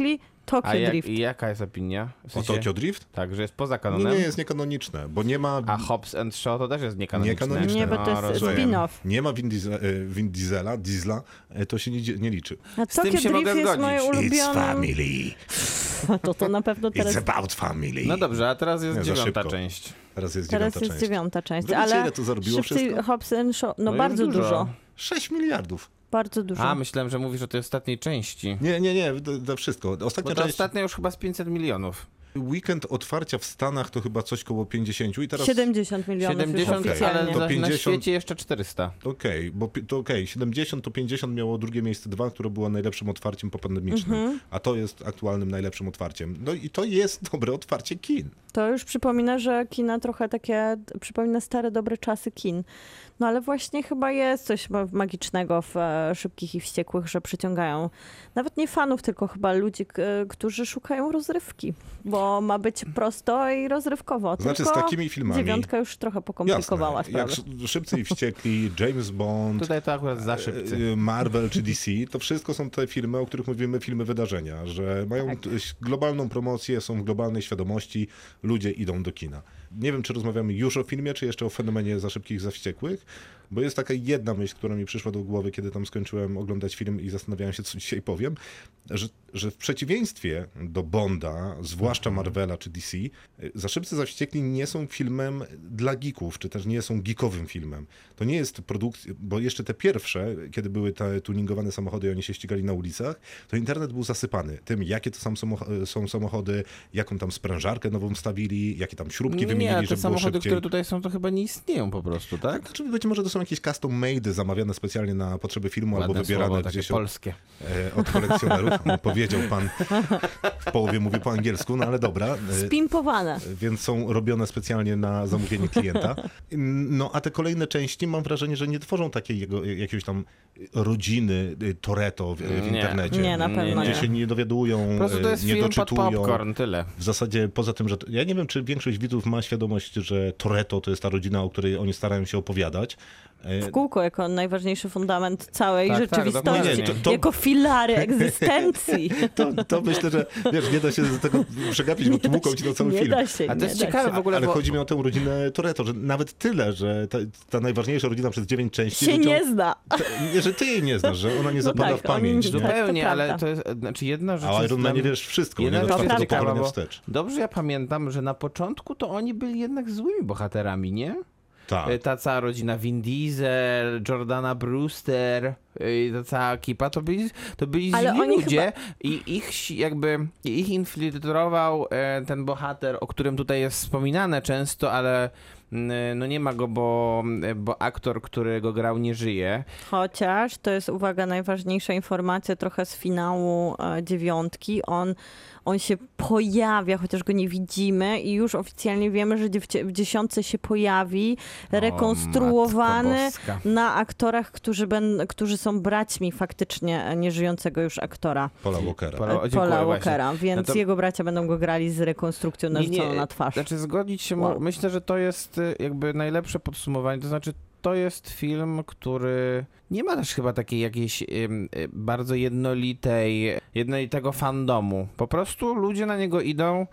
Tokyo A jak, Drift. i jaka jest opinia? W O sensie, Tokyo Drift? Tak, że jest poza Nie, kanonem? nie jest niekanoniczne, bo nie ma... A Hobbs and Shaw to też jest niekanoniczne. Niekanoniczne. Nie, bo to jest rozumiem. spin-off. Nie ma Vin, Diesel, e, Vin Diesela, Diesla, e, to się nie, nie liczy. A tym Tokyo się mogę Drift jest zgodzić. moje It's ulubione. family. To to na pewno teraz, It's about family. No dobrze, a teraz jest Nie, dziewiąta część. Teraz jest teraz dziewiąta jest część. dziewiąta część. Wiecie, ale ile to zarobiło wszystko? Hobbs and Shaw, no, No bardzo dużo. dużo. 6 miliardów. Bardzo dużo. A, myślałem, że mówisz o tej ostatniej części. Nie, nie, nie, to, to wszystko. Bo Ostatnia to część, ostatnia już chyba z 500 milionów. weekend otwarcia w Stanach to chyba coś koło 50 i teraz... 70 milionów 70, już okej. oficjalnie. ale To na, na 50 świecie jeszcze 400. Okej, bo pi- to okej, 70 to 50 miało drugie miejsce dwa, które było najlepszym otwarciem popandemicznym, Mhm. a to jest aktualnym najlepszym otwarciem. No i to jest dobre otwarcie kin. To już przypomina, że kina trochę takie, przypomina stare, dobre czasy kin. No ale właśnie chyba jest coś ma- magicznego w e, Szybkich i Wściekłych, że przyciągają nawet nie fanów, tylko chyba ludzi, którzy szukają rozrywki, bo ma być prosto i rozrywkowo. Znaczy tylko z takimi filmami... dziewiątka już trochę pokomplikowała Jasne, jak sprawę. Szybcy i Wściekli, James Bond, Tutaj to akurat za szybcy. e, Marvel czy DC, to wszystko są te filmy, o których mówimy, filmy wydarzenia, że mają Tak. globalną promocję, są w globalnej świadomości, ludzie idą do kina. Nie wiem, czy rozmawiamy już o filmie, czy jeszcze o fenomenie za szybkich, za wściekłych, bo jest taka jedna myśl, która mi przyszła do głowy, kiedy tam skończyłem oglądać film i zastanawiałem się, co dzisiaj powiem, że, że w przeciwieństwie do Bonda, zwłaszcza Marvela czy DC, y, Za szybcy, za wściekli nie są filmem dla geeków, czy też nie są geekowym filmem. To nie jest produkcja, bo jeszcze te pierwsze, kiedy były te tuningowane samochody i oni się ścigali na ulicach, to internet był zasypany tym, jakie to samoch- są samochody, jaką tam sprężarkę nową wstawili, jakie tam śrubki wymienili, Nie, te żeby było samochody, szybciej. które tutaj są, to chyba nie istnieją po prostu, tak? Znaczy, być może to są jakieś custom made zamawiane specjalnie na potrzeby filmu albo Ładne wybierane słowo, takie gdzieś od, polskie. e, od kolekcjonerów. No, powiedział pan, w połowie mówi po angielsku, no ale dobra. E, Spimpowane. więc są robione specjalnie na zamówienie klienta. No a te kolejne części mam wrażenie, że nie tworzą takiej jego, jakiegoś tam rodziny y, Toretto w, w Nie. internecie. Nie, na pewno Gdzie nie. się nie dowiadują, Po prostu to y, jest nie film pod doczytują. popcorn, tyle. W zasadzie poza tym, że ja nie wiem, czy większość widzów ma świadomość, że Toretto to jest ta rodzina, o której oni starają się opowiadać. E, W kółko jako najważniejszy fundament całej Tak, tak, rzeczywistości. dokładnie. Nie, to- to- Jako filary egzystencji. To, to myślę, że wiesz, nie da się z tego przegapić, bo tłuką ci na cały nie film. Da się, A to nie jest ciekawe w ogóle, Ale bo chodzi mi o tę rodzinę Toretto, że nawet tyle, że ta, ta najważniejsza rodzina przez dziewięć części... Się ludziom- nie zna. Nie, że ty jej nie znasz, że ona nie No zapada tak, w pamięć. oni- nie? tak, to zupełnie, ale to jest, znaczy jedna rzecz A Iron mnie- wiesz wszystko, nie Jedna do rzecz ciekawa, pokolenia bo wstecz. dobrze ja pamiętam, że na początku to oni byli jednak złymi bohaterami, nie? Tak. y, ta cała rodzina Vin Diesel, Jordana Brewster, y, ta cała ekipa, to byli, to byli Ale źli oni ludzie i ich jakby ich infiltrował e, ten bohater, o którym tutaj jest wspominane często, ale no nie ma go, bo, bo aktor, który go grał, nie żyje. Chociaż to jest, uwaga, najważniejsza informacja trochę z finału e, dziewiątki. On, on się pojawia, chociaż go nie widzimy i już oficjalnie wiemy, że w, dzie- w dziesiątce się pojawi, rekonstruowany na aktorach, którzy, ben, którzy są braćmi faktycznie e, nieżyjącego już aktora. Paula Walkera. Paula- O, e, dziękuję, Paula właśnie. Walkera, więc No to- jego bracia będą go grali z rekonstrukcją narzuconą na twarz. Znaczy zgodzić się, Wow. myślę, że to jest y, jakby najlepsze podsumowanie, to znaczy to jest film, który nie ma też chyba takiej jakiejś ym, y, bardzo jednolitej, jednolitego fandomu. Po prostu ludzie na niego idą,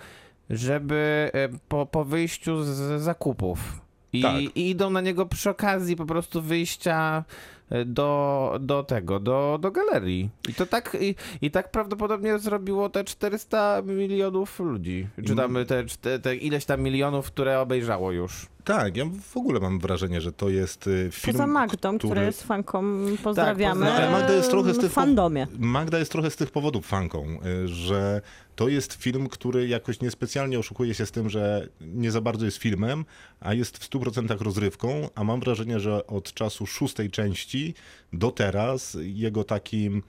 żeby y, po, po wyjściu z zakupów. I, Tak. I idą na niego przy okazji po prostu wyjścia y, do, do tego, do, do galerii. I to tak, i, i tak prawdopodobnie zrobiło te 400 milionów ludzi. Czy tam te, te, te ileś tam milionów, które obejrzało już. Tak, ja w ogóle mam wrażenie, że to jest y, film, Poza Magdą, który... która jest fanką, pozdrawiamy. pozdrawiam. Ale Magda jest trochę z w tych... fandomie. Magda jest trochę z tych powodów fanką, y, że to jest film, który jakoś niespecjalnie oszukuje się z tym, że nie za bardzo jest filmem, a jest w 100% rozrywką, a mam wrażenie, że od czasu szóstej części do teraz jego takim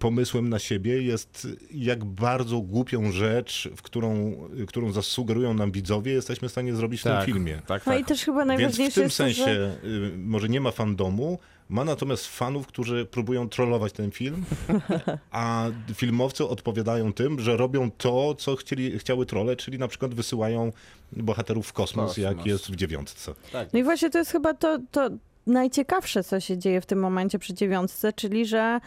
pomysłem na siebie jest jak bardzo głupią rzecz, w którą, którą zasugerują nam widzowie, jesteśmy w stanie zrobić w tym filmie. Tak, No tak. i też chyba Więc w najważniejsze tym jest to, sensie że... y, może nie ma fandomu, ma natomiast fanów, którzy próbują trollować ten film, a filmowcy odpowiadają tym, że robią to, co chcieli, chciały trolle, czyli na przykład wysyłają bohaterów w kosmos, Kosmos. jak jest w dziewiątce. No i właśnie to jest chyba to, to najciekawsze, co się dzieje w tym momencie przy dziewiątce, czyli że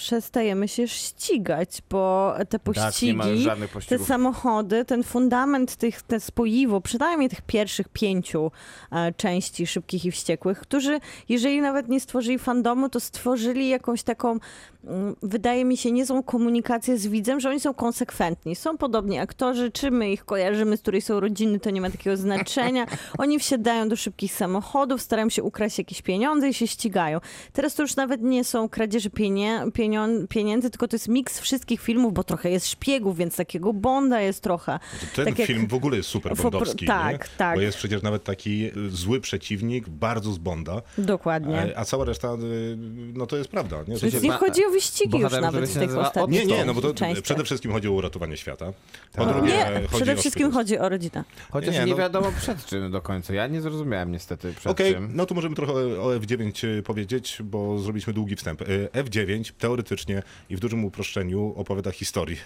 przestajemy się ścigać, bo te Tak, pościgi, te samochody, ten fundament tych, te spoiwo, przynajmniej tych pierwszych pięciu e, części Szybkich i Wściekłych, którzy, jeżeli nawet nie stworzyli fandomu, to stworzyli jakąś taką, mm, wydaje mi się, niezłą komunikację z widzem, że oni są konsekwentni. Są podobni aktorzy, czy my ich kojarzymy, z której są rodziny, to nie ma takiego znaczenia. Oni wsiadają do szybkich samochodów, starają się ukraść jakieś pieniądze i się ścigają. Teraz to już nawet nie są kradzieże pienią, pieniędzy, tylko to jest miks wszystkich filmów, bo trochę jest szpiegów, więc takiego Bonda jest trochę. Ten Tak jak- film w ogóle jest super bondowski, tak, nie? tak. bo jest przecież nawet taki zły przeciwnik, bardzo z Bonda, Dokładnie. a, a cała reszta, y, no to jest prawda. Nie? Nie chodzi o wyścigi już nawet w tych ostatnich nie, nie, no bo to częściach. przede wszystkim chodzi o uratowanie świata. Po Tak. drugie, Nie, chodzi przede o wszystkim chodzi o rodzinę. Chociaż Nie, nie, no- wiadomo przed czym do końca. Ja nie zrozumiałem niestety przed Okej, czym. no to możemy trochę o F9 powiedzieć, bo zrobiliśmy długi wstęp. Y, F9 teoretycznie i w dużym uproszczeniu opowiada historię,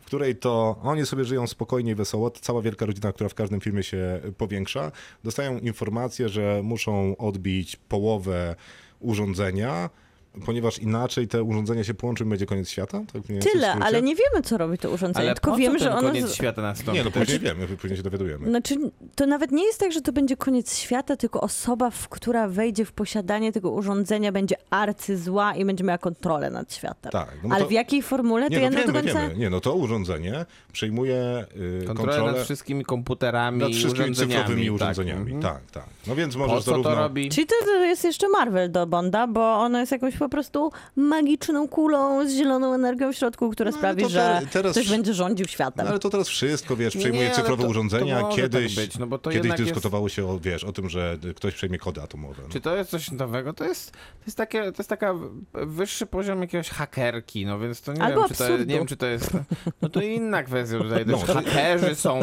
w której to oni sobie żyją spokojnie i wesoło. Cała wielka rodzina, która w każdym filmie się powiększa, dostają informację, że muszą odbić połowę urządzenia, ponieważ inaczej te urządzenia się połączą i będzie koniec świata. Tak Tyle, ale nie wiemy, co robi to urządzenie, Ale tylko wiemy, że ono... koniec z- świata nastąpi? Nie, no To później wiemy, później się dowiadujemy. Znaczy, to nawet nie jest tak, że to będzie koniec świata, tylko osoba, w która wejdzie w posiadanie tego urządzenia, będzie arcyzła i będzie miała kontrolę nad światem. Tak, no Ale to- w jakiej formule, to Nie, ja no nie do wiemy, końca... wiemy. Nie, no to urządzenie przejmuje y, Kontrolę kontrolę nad wszystkimi komputerami nad wszystkimi urządzeniami. cyfrowymi tak. urządzeniami. Mhm. Tak, tak. No więc możesz co zarówno... to robi? Czyli to, to jest jeszcze Marvel do Bonda, bo ono jest jakąś po prostu magiczną kulą z zieloną energią w środku, która No, sprawi, to że te- teraz ktoś będzie rządził światem. No ale to teraz wszystko, wiesz, Nie, przejmuje ale cyfrowe to- urządzenia. to może kiedyś tak być, no bo to kiedyś jednak jest- dyskutowało się o, wiesz, o tym, że ktoś przejmie kody atomowe. No. Czy to jest coś nowego? To jest, to jest, takie, to jest taka wyższy poziom jakiegoś hakerki, no więc to nie Albo wiem, czy to, nie wiem, czy to jest... No to inna kwestia tutaj, No, to- hakerzy są...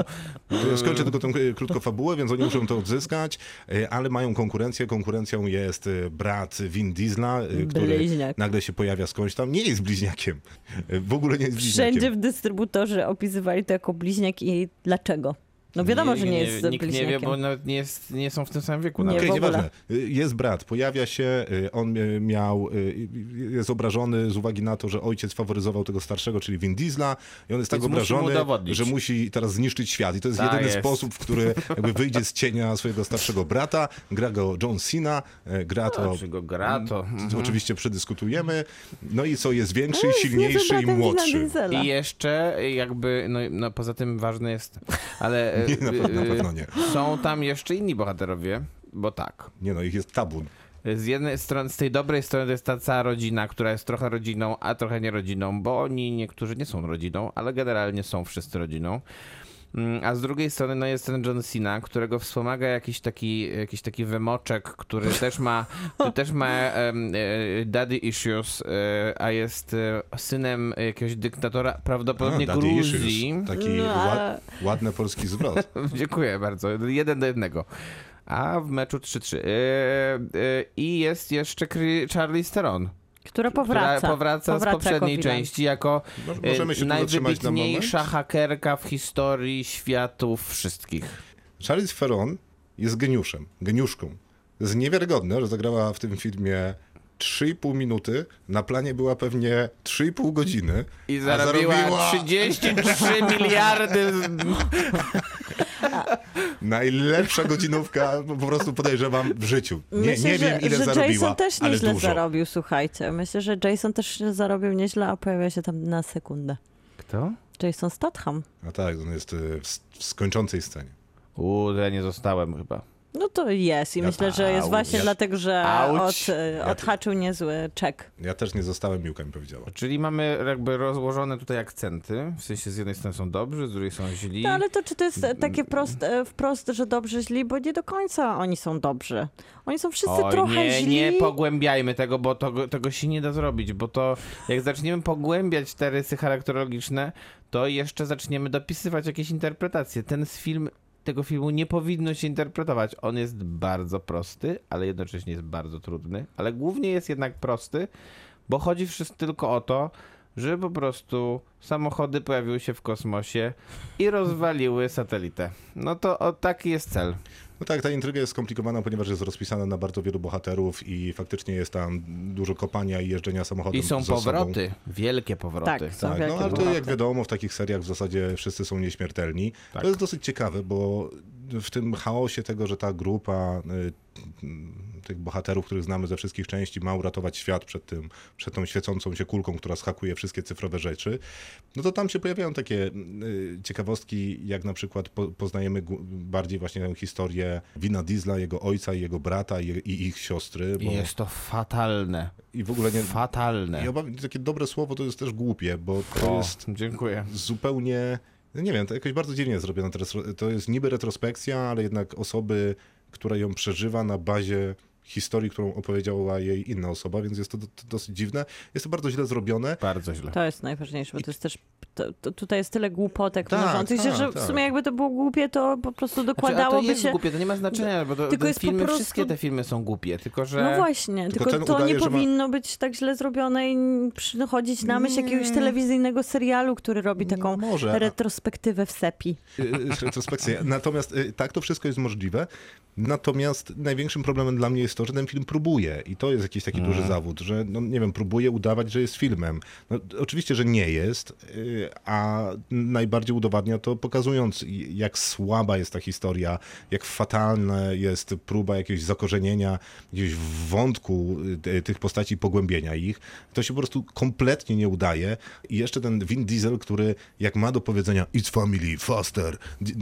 Skończę tylko tą e, krótką fabułę, więc oni muszą to odzyskać, e, ale mają konkurencję. Konkurencją jest e, brat Vin Diesla, e, który Bliźniak. nagle się pojawia skądś tam. Nie jest bliźniakiem. W ogóle nie jest bliźniakiem. Wszędzie w dystrybutorze opisywali to jako bliźniak i dlaczego. No wiadomo, że nie jest Nikt nie wie, bliźniakiem. bo nawet nie, jest, nie są w tym samym wieku. Nie, ogóle. nieważne. Y, Jest brat, pojawia się, y, on miał, y, jest obrażony z uwagi na to, że ojciec faworyzował tego starszego, czyli Vin Diesla i on jest tak Więc mu obrażony, że musi teraz zniszczyć świat i to jest Tak jedyny jest. sposób, w który jakby wyjdzie z cienia swojego starszego brata. Gra go John Cena, gra to... Czy go gra, to... Mm, Oczywiście przedyskutujemy. No i co jest większy, No, jest silniejszy i młodszy. I jeszcze jakby, no, no poza tym ważne jest, ale Nie, na, na pewno nie. są tam jeszcze inni bohaterowie, bo tak. Nie no, ich jest tabun. Z jednej strony, z tej dobrej strony to jest ta cała rodzina, która jest trochę rodziną, a trochę nie rodziną, bo oni niektórzy nie są rodziną, ale generalnie są wszyscy rodziną. Mm, A z drugiej strony no jest ten John Cena, którego wspomaga jakiś taki, jakiś taki wymoczek, który też ma, który też ma e, daddy issues, e, a jest e, synem jakiegoś dyktatora, prawdopodobnie A, daddy Gruzji. issues. Taki No, ła- ale- ładny polski zwrot. Dziękuję bardzo. Jeden do jednego. A w meczu 3-3. Yy, yy, I jest jeszcze Charlize Theron, Która powraca. która powraca, z Powraca poprzedniej jako villain. części jako yy, Możemy się tu zatrzymać na najwybitniejsza hakerka w historii światów wszystkich. Charlize Theron jest geniuszem, geniuszką. To jest niewiarygodne, że zagrała w tym filmie 3,5 minuty, na planie była pewnie 3,5 godziny. I zarobiła, zarobiła 33 miliardy. Najlepsza godzinówka, po prostu podejrzewam, w życiu. Nie, Myślę, nie że, wiem, ile że zarobiła, Jason też ale nieźle dużo. zarobił, słuchajcie. Myślę, że Jason też zarobił nieźle, a pojawia się tam na sekundę. Kto? Jason Statham. A tak, on jest y, w, w skończącej scenie. Uuu, to ja nie zostałem chyba. No to jest i Ja- myślę, że jest Auć. właśnie Ja- dlatego, że Auć. od, e, odhaczył niezły czek. Ja też nie zostałem, Miłka mi powiedziała. Czyli mamy jakby rozłożone tutaj akcenty. W sensie z jednej strony są dobrzy, z drugiej są źli. No ale to czy to jest e, takie prost, e, wprost, że dobrzy, źli, bo nie do końca oni są dobrzy. Oni są wszyscy Oj, trochę nie, źli. nie pogłębiajmy tego, bo to, tego się nie da zrobić, bo to jak zaczniemy pogłębiać te rysy charakterologiczne, to jeszcze zaczniemy dopisywać jakieś interpretacje. Ten z film, tego filmu nie powinno się interpretować. On jest bardzo prosty, ale jednocześnie jest bardzo trudny, ale głównie jest jednak prosty, bo chodzi wszystko tylko o to, że po prostu samochody pojawiły się w kosmosie i rozwaliły satelitę. No to o, taki jest cel. No tak, ta intryga jest skomplikowana, ponieważ jest rozpisana na bardzo wielu bohaterów i faktycznie jest tam dużo kopania i jeżdżenia samochodem I są powroty, wielkie powroty. Tak, są Tak, wielkie no ale to jak wiadomo, w takich seriach w zasadzie wszyscy są nieśmiertelni. Tak. To jest dosyć ciekawe, bo w tym chaosie tego, że ta grupa y, tych bohaterów, których znamy ze wszystkich części, ma uratować świat przed tym, przed tą świecącą się kulką, która schakuje wszystkie cyfrowe rzeczy, no to tam się pojawiają takie y, ciekawostki, jak na przykład po, poznajemy bardziej właśnie tę historię Wina Diesla, jego ojca i jego brata i, i ich siostry. Bo, jest to fatalne. I w ogóle nie... Fatalne. I obawiam, takie dobre słowo to jest też głupie, bo to O, jest dziękuję. zupełnie, no nie wiem, to jakoś bardzo dziwnie zrobione. To jest niby retrospekcja, ale jednak osoby, która ją przeżywa na bazie historii, którą opowiedziała jej inna osoba, więc jest to, to dosyć dziwne. Jest to bardzo źle zrobione. Bardzo źle. To jest najważniejsze, bo to jest też, to, to tutaj jest tyle głupotek Tak, mnożących się, tak, że w tak. sumie jakby to było głupie, to po prostu Znaczy, to dokładałoby jest się... głupie, to nie ma znaczenia, bo to, Tylko jest po filmy, prostu- wszystkie te filmy są głupie, tylko że... No właśnie, Tylko tylko, to udaje, nie że ma- powinno być tak źle zrobione i przychodzić na myśl jakiegoś telewizyjnego serialu, który robi taką Może, retrospektywę w sepi. y, y, retrospekcję. Natomiast y, tak, to wszystko jest możliwe. Natomiast największym problemem dla mnie jest to, że ten film próbuje i to jest jakiś taki duży zawód, że no nie wiem, próbuje udawać, że jest filmem. No, oczywiście, że nie jest, a najbardziej udowadnia to pokazując jak słaba jest ta historia, jak fatalna jest próba jakiegoś zakorzenienia, jakiegoś wątku y, tych postaci, pogłębienia ich. To się po prostu kompletnie nie udaje i jeszcze ten Vin Diesel, który jak ma do powiedzenia it's family, faster,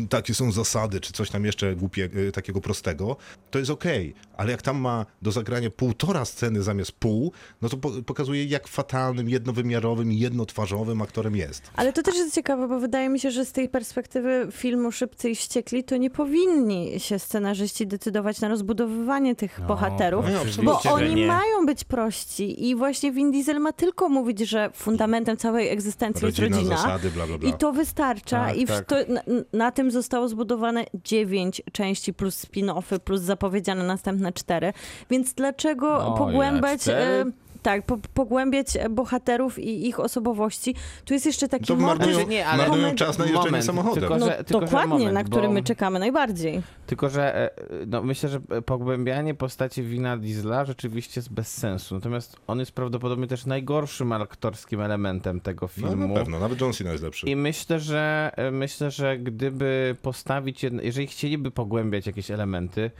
takie są zasady, czy coś tam jeszcze głupie, y, takiego prostego, to jest okej, ale jak tam ma do zagrania półtora sceny zamiast pół, no to po pokazuje jak fatalnym, jednowymiarowym jednotwarzowym aktorem jest. Ale to też jest ciekawe, bo wydaje mi się, że z tej perspektywy filmu Szybcy i Wściekli to nie powinni się scenarzyści decydować na rozbudowywanie tych bohaterów, no, bo oni nie. mają być prości i właśnie Vin Diesel ma tylko mówić, że fundamentem całej egzystencji Rodzina, jest rodzina. zasady, bla, bla, bla. I to wystarcza Tak, i w tak. To, na, na tym zostało zbudowane dziewięć części plus spin-offy, plus zapowiedziane następne cztery. Więc dlaczego O, pogłębiać... ja, cztery? E, tak, po, pogłębiać bohaterów i ich osobowości. Tu jest jeszcze taki To motyw... marnują, nie, ale- marnują czas na jeżdżenie samochodem. tylko- No że- tylko, że dokładnie, moment, na który bo- my czekamy najbardziej. Tylko, że e, no, myślę, że pogłębianie postaci Wina Diesla rzeczywiście jest bez sensu. Natomiast on jest prawdopodobnie też najgorszym aktorskim elementem tego No filmu. na pewno, nawet John Cena jest lepszy. I myślę, że e, myślę, że gdyby postawić, jedno, jeżeli chcieliby pogłębiać jakieś elementy,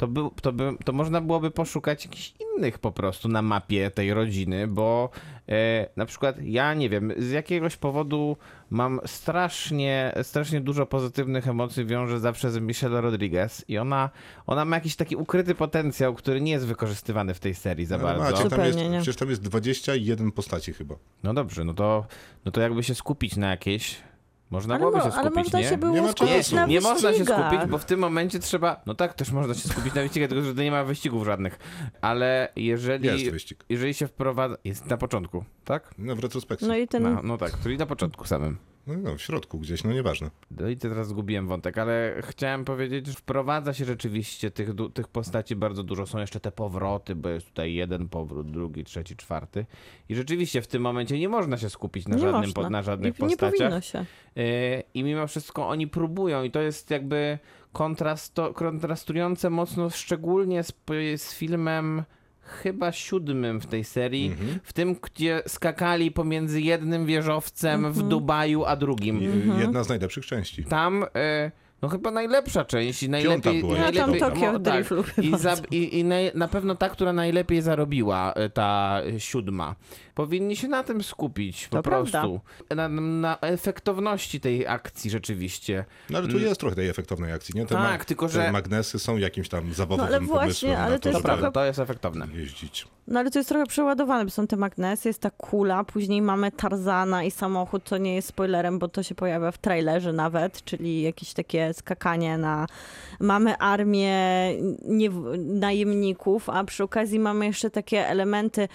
to, by, to, by, to można byłoby poszukać jakichś innych po prostu na mapie tej rodziny, bo e, na przykład ja nie wiem, z jakiegoś powodu mam strasznie, strasznie dużo pozytywnych emocji wiąże zawsze z Michelle Rodriguez i ona, ona ma jakiś taki ukryty potencjał, który nie jest wykorzystywany w tej serii za Ale bardzo. macie, tam Zupełnie jest, nie. przecież tam jest 21 postaci chyba. No dobrze, no to, no to jakby się skupić na jakiejś. Można Ale, byłoby mo- się skupić, ale można nie? się było Nie ma skupić na nie można się skupić, bo w tym momencie trzeba. No tak, też można się skupić na wyścigach, tylko że nie ma wyścigów żadnych. Ale jeżeli. Jest wyścig. Jeżeli się wprowadza. Jest na początku, tak? No w retrospekcji. No i ten... No, no tak, czyli na początku samym. No, no, w środku gdzieś, no nieważne. No i teraz zgubiłem wątek, ale chciałem powiedzieć, że wprowadza się rzeczywiście tych, tych postaci bardzo dużo. Są jeszcze te powroty, bo jest tutaj jeden powrót, drugi, trzeci, czwarty. I rzeczywiście w tym momencie nie można się skupić na, nie żadnym, można. po, na żadnych nie postaciach. powinno się. Yy, I mimo wszystko oni próbują i to jest jakby kontrasto, kontrastujące mocno szczególnie z, z filmem chyba siódmym w tej serii, Mhm. w tym, gdzie skakali pomiędzy jednym wieżowcem Mhm. w Dubaju, a drugim. I- Jedna z najlepszych części. Tam, e, no chyba najlepsza część i najlepiej... była Ja tam najlepiej. Tokio Drift lubię I, za, i, i naj, na pewno ta, która najlepiej zarobiła, e, ta siódma. Powinni się na tym skupić po To prostu. Na, na efektowności tej akcji rzeczywiście. No ale tu jest trochę tej efektownej akcji, nie? Te Mm. Tak, tylko że- Te magnesy są jakimś tam zawodowym No, ale właśnie, pomysłem ale to to, jest żeby Prawda, trochę- to jest efektowne. jeździć. No ale to jest trochę przeładowane, bo są te magnesy, jest ta kula, później mamy Tarzana i samochód, co nie jest spoilerem, bo to się pojawia w trailerze nawet, czyli jakieś takie skakanie na... Mamy armię nie, najemników, a przy okazji mamy jeszcze takie elementy,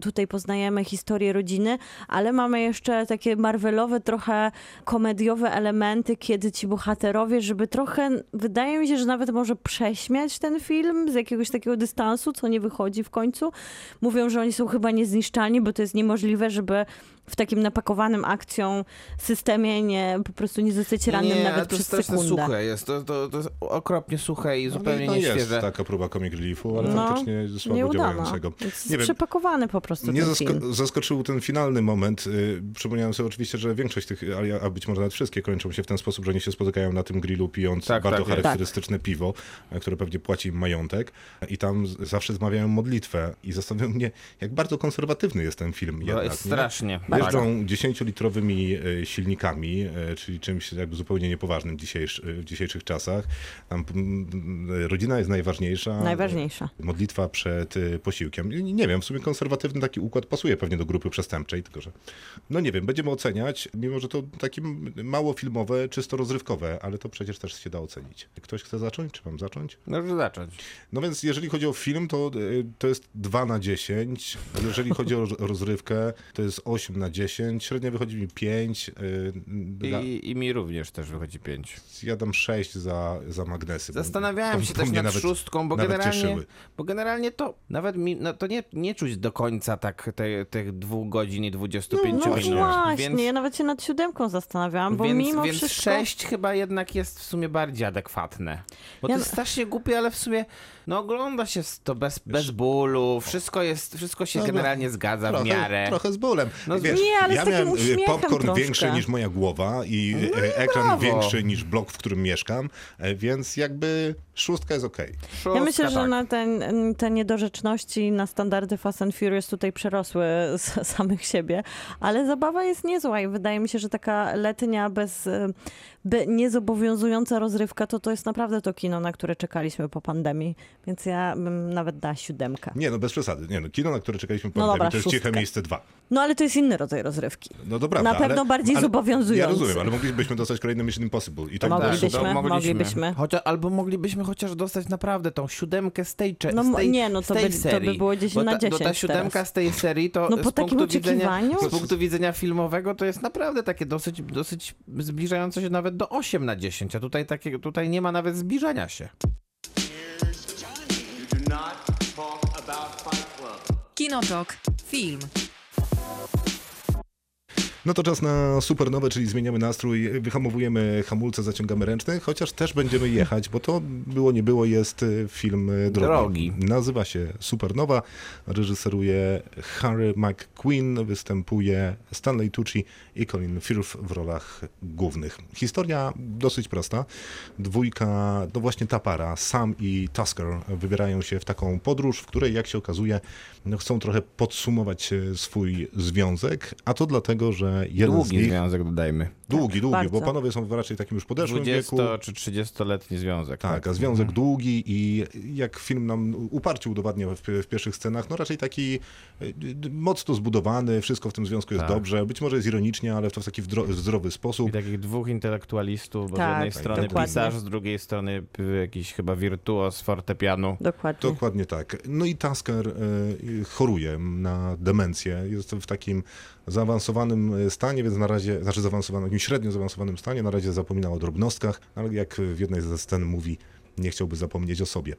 tutaj poznajemy historię rodziny, ale mamy jeszcze takie marvelowe, trochę komediowe elementy, kiedy ci bohaterowie, żeby trochę, wydaje mi się, że nawet może prześmiać ten film z jakiegoś takiego dystansu, co nie wychodzi w końcu. Mówią, że oni są chyba niezniszczalni, bo to jest niemożliwe, żeby w takim napakowanym akcją systemie nie, po prostu nie zostać rannym nie, nawet ale to przez jest sekundę. suche jest. To, to, to jest okropnie suche i zupełnie no, no jest taka próba comic reliefu, ale No, faktycznie słabo Nieudana. działającego. Jest Nie wiem, przepakowany po prostu Mnie ten zasko- film. zaskoczył ten finalny moment. Y, Przypomniałem sobie oczywiście, że większość tych, a, być może nawet wszystkie kończą się w ten sposób, że oni się spotykają na tym grillu pijąc Tak, bardzo tak charakterystyczne piwo, e, które pewnie płaci im majątek i tam zawsze zmawiają modlitwę i zastanawiam mnie, jak bardzo konserwatywny jest ten film To jednak. jest nie? strasznie. Tak. Jeżdżą 10-litrowymi e, silnikami, e, czyli czymś jakby zupełnie niepoważnym dzisiejsz, w dzisiejszych czasach. Tam rodzina jest najważniejsza. Najważniejsza. Modlitwa przed posiłkiem. Nie wiem, w sumie konserwatywny taki układ pasuje pewnie do grupy przestępczej, tylko że no nie wiem, będziemy oceniać, mimo że to takie mało filmowe, czysto rozrywkowe, ale to przecież też się da ocenić. Ktoś chce zacząć? Czy mam zacząć? Może zacząć. No więc jeżeli chodzi o film, to, to jest 2 na 10. Jeżeli chodzi o roz- rozrywkę, to jest 8 na 10. Średnio wychodzi mi 5. y, dla- I, I mi również też wychodzi pięć. Ja dam 6 za, za magnesy. bo Zastanawiałem to- się też nad nawet- szóstką, bo generalnie, cieszyły. bo generalnie to nawet mi, no to nie, nie czuć do końca tak te, tych dwóch godzin i 25 No minut. właśnie, Więc, ja nawet się nad siódemką zastanawiałam, bo więc, mimo więc wszystko... 6 chyba jednak jest w sumie bardziej adekwatne. Bo Ja- to jest strasznie głupie, ale w sumie no ogląda się to bez, bez bólu, wszystko jest, wszystko się No, no, generalnie zgadza w trochę, miarę. Trochę z bólem. No, Wiesz, nie, ale z ja miałem y, popcorn troszkę. większy niż moja głowa i e, ekran brawo. większy niż blok, w którym mieszkam, e, więc jakby szóstka jest okej. Szóstka, Ja myślę, że tak. na ten, te niedorzeczności, na standardy Fast and Furious tutaj przerosły z samych siebie, ale zabawa jest niezła i wydaje mi się, że taka letnia, bez, by, niezobowiązująca rozrywka, to to jest naprawdę to kino, na które czekaliśmy po pandemii, więc ja bym nawet dała siódemkę. Nie no, bez przesady. Nie no, kino, na które czekaliśmy po No pandemii, dobra, to jest szóstkę. Ciche Miejsce 2. No ale to jest inny rodzaj rozrywki. No prawda, Na pewno ale, bardziej ale, zobowiązujący. Ja rozumiem, ale moglibyśmy dostać kolejny Mission Impossible i tak To dalej. moglibyśmy, to moglibyśmy. Chociaż, albo moglibyśmy chociaż dostać naprawdę tą siódemkę z tej, No z tej nie, no to by- to by było 10 Bo na ta, 10 Bo ta siódemka teraz. z tej serii to No z punktu widzenia, z punktu widzenia filmowego to jest naprawdę takie dosyć, dosyć zbliżające się nawet do 8 na 10, a tutaj, takie, tutaj nie ma nawet zbliżania się. Kinotok. Film. No to czas na supernowe, czyli zmieniamy nastrój, wyhamowujemy hamulce, zaciągamy ręczny, chociaż też będziemy jechać, bo to było nie było, jest y, film y, drogi. Drogi. Nazywa się Supernowa, reżyseruje Harry McQueen, występuje Stanley Tucci i Colin Firth w rolach głównych. Historia dosyć prosta. Dwójka, no właśnie ta para, Sam i Tusker, wybierają się w taką podróż, w której, jak się okazuje, no chcą trochę podsumować e, swój związek, a to dlatego, że jeden Długi z nich... związek, dodajmy. Długi, długi, bardzo. bo panowie są raczej w takim już podeszłym 20 wieku. czy 30-letni związek. Tak, a związek długi i jak film nam uparcie udowadnia w, w pierwszych scenach, no raczej taki y, mocno zbudowany, wszystko w tym związku jest Tak. dobrze, być może jest ironicznie, ale to w taki wdro- zdrowy sposób. I takich dwóch intelektualistów, bo z Tak, jednej tak, strony dokładnie. pisarz, z drugiej strony jakiś chyba wirtuos fortepianu. Dokładnie. Dokładnie tak. No i Tasker y, choruje na demencję. Jest w takim zaawansowanym y, stanie, więc na razie, znaczy zaawansowanym, średnio zaawansowanym stanie, na razie zapomina o drobnostkach, ale jak w jednej ze scen mówi, nie chciałby zapomnieć o sobie.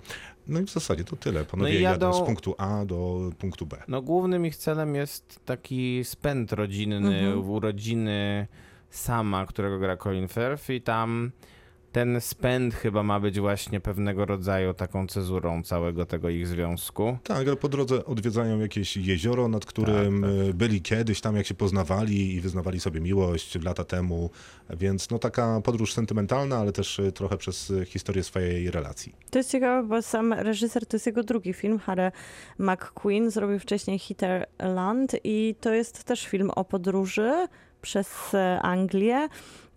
No i w zasadzie to tyle. Panowie No i jadą jadą- z punktu A do punktu B. No głównym ich celem jest taki spęd rodzinny, Mhm. urodziny sama, którego gra Colin Firth i tam ten spęd chyba ma być właśnie pewnego rodzaju taką cezurą całego tego ich związku. Tak, ale po drodze odwiedzają jakieś jezioro, nad którym Tak, y, byli kiedyś, tam jak się poznawali i wyznawali sobie miłość lata temu, więc no taka podróż sentymentalna, ale też y, trochę przez y, historię swojej relacji. To jest ciekawe, bo sam reżyser to jest jego drugi film. Harry McQueen zrobił wcześniej Hitterland i to jest też film o podróży przez e, Anglię.